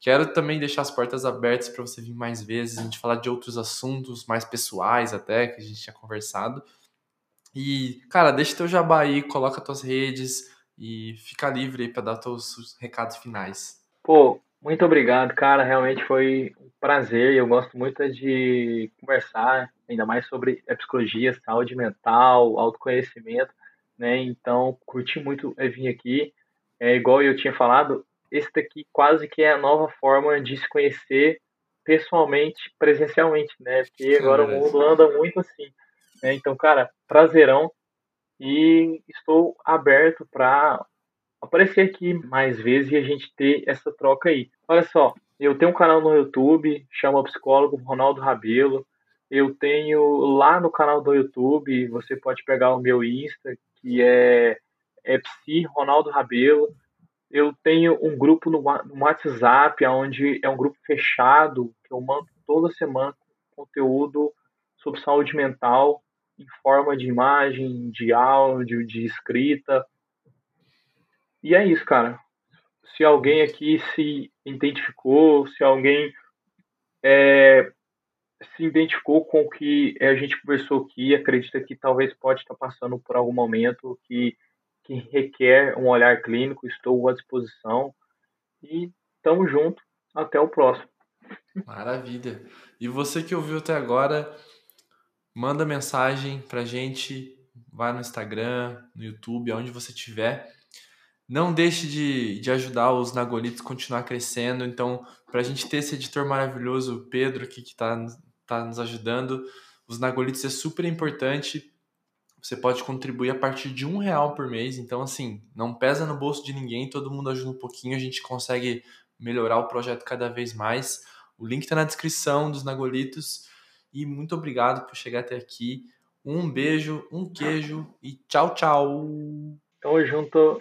Quero também deixar as portas abertas para você vir mais vezes, a gente falar de outros assuntos mais pessoais até que a gente tinha conversado. E, cara, deixa teu jabá aí, coloca tuas redes e fica livre aí para dar teus recados finais. Pô, muito obrigado, cara. Realmente foi prazer. Eu gosto muito de conversar, ainda mais sobre psicologia, saúde mental, autoconhecimento, né? Então, curti muito vir aqui. É igual eu tinha falado, esse daqui quase que é a nova forma de se conhecer pessoalmente, presencialmente, né? Porque agora o mundo anda muito assim. Né? Então, cara, prazerão e estou aberto para aparecer aqui mais vezes e a gente ter essa troca aí. Olha só, eu tenho um canal no YouTube, chama Psicólogo Ronaldo Rabelo. Eu tenho lá no canal do YouTube, você pode pegar o meu Insta, que é, é Psi Ronaldo Rabelo. Eu tenho um grupo no, WhatsApp, onde é um grupo fechado, que eu mando toda semana conteúdo sobre saúde mental, em forma de imagem, de áudio, de escrita. E é isso, cara. Se alguém aqui se identificou, se alguém é, se identificou com o que a gente conversou aqui, acredita que talvez pode estar passando por algum momento que, que requer um olhar clínico, estou à disposição. E tamo junto. Até o próximo. Maravilha. E você que ouviu até agora, manda mensagem pra gente, vai no Instagram, no YouTube, aonde você estiver não deixe de, de ajudar os Nagolitos a continuar crescendo. Então, para a gente ter esse editor maravilhoso, o Pedro, aqui, que está tá nos ajudando, os Nagolitos é super importante. Você pode contribuir a partir de um real por mês. Então, assim, não pesa no bolso de ninguém, todo mundo ajuda um pouquinho, a gente consegue melhorar o projeto cada vez mais. O link está na descrição dos Nagolitos. E muito obrigado por chegar até aqui. Um beijo, um queijo e tchau, tchau. Tamo junto.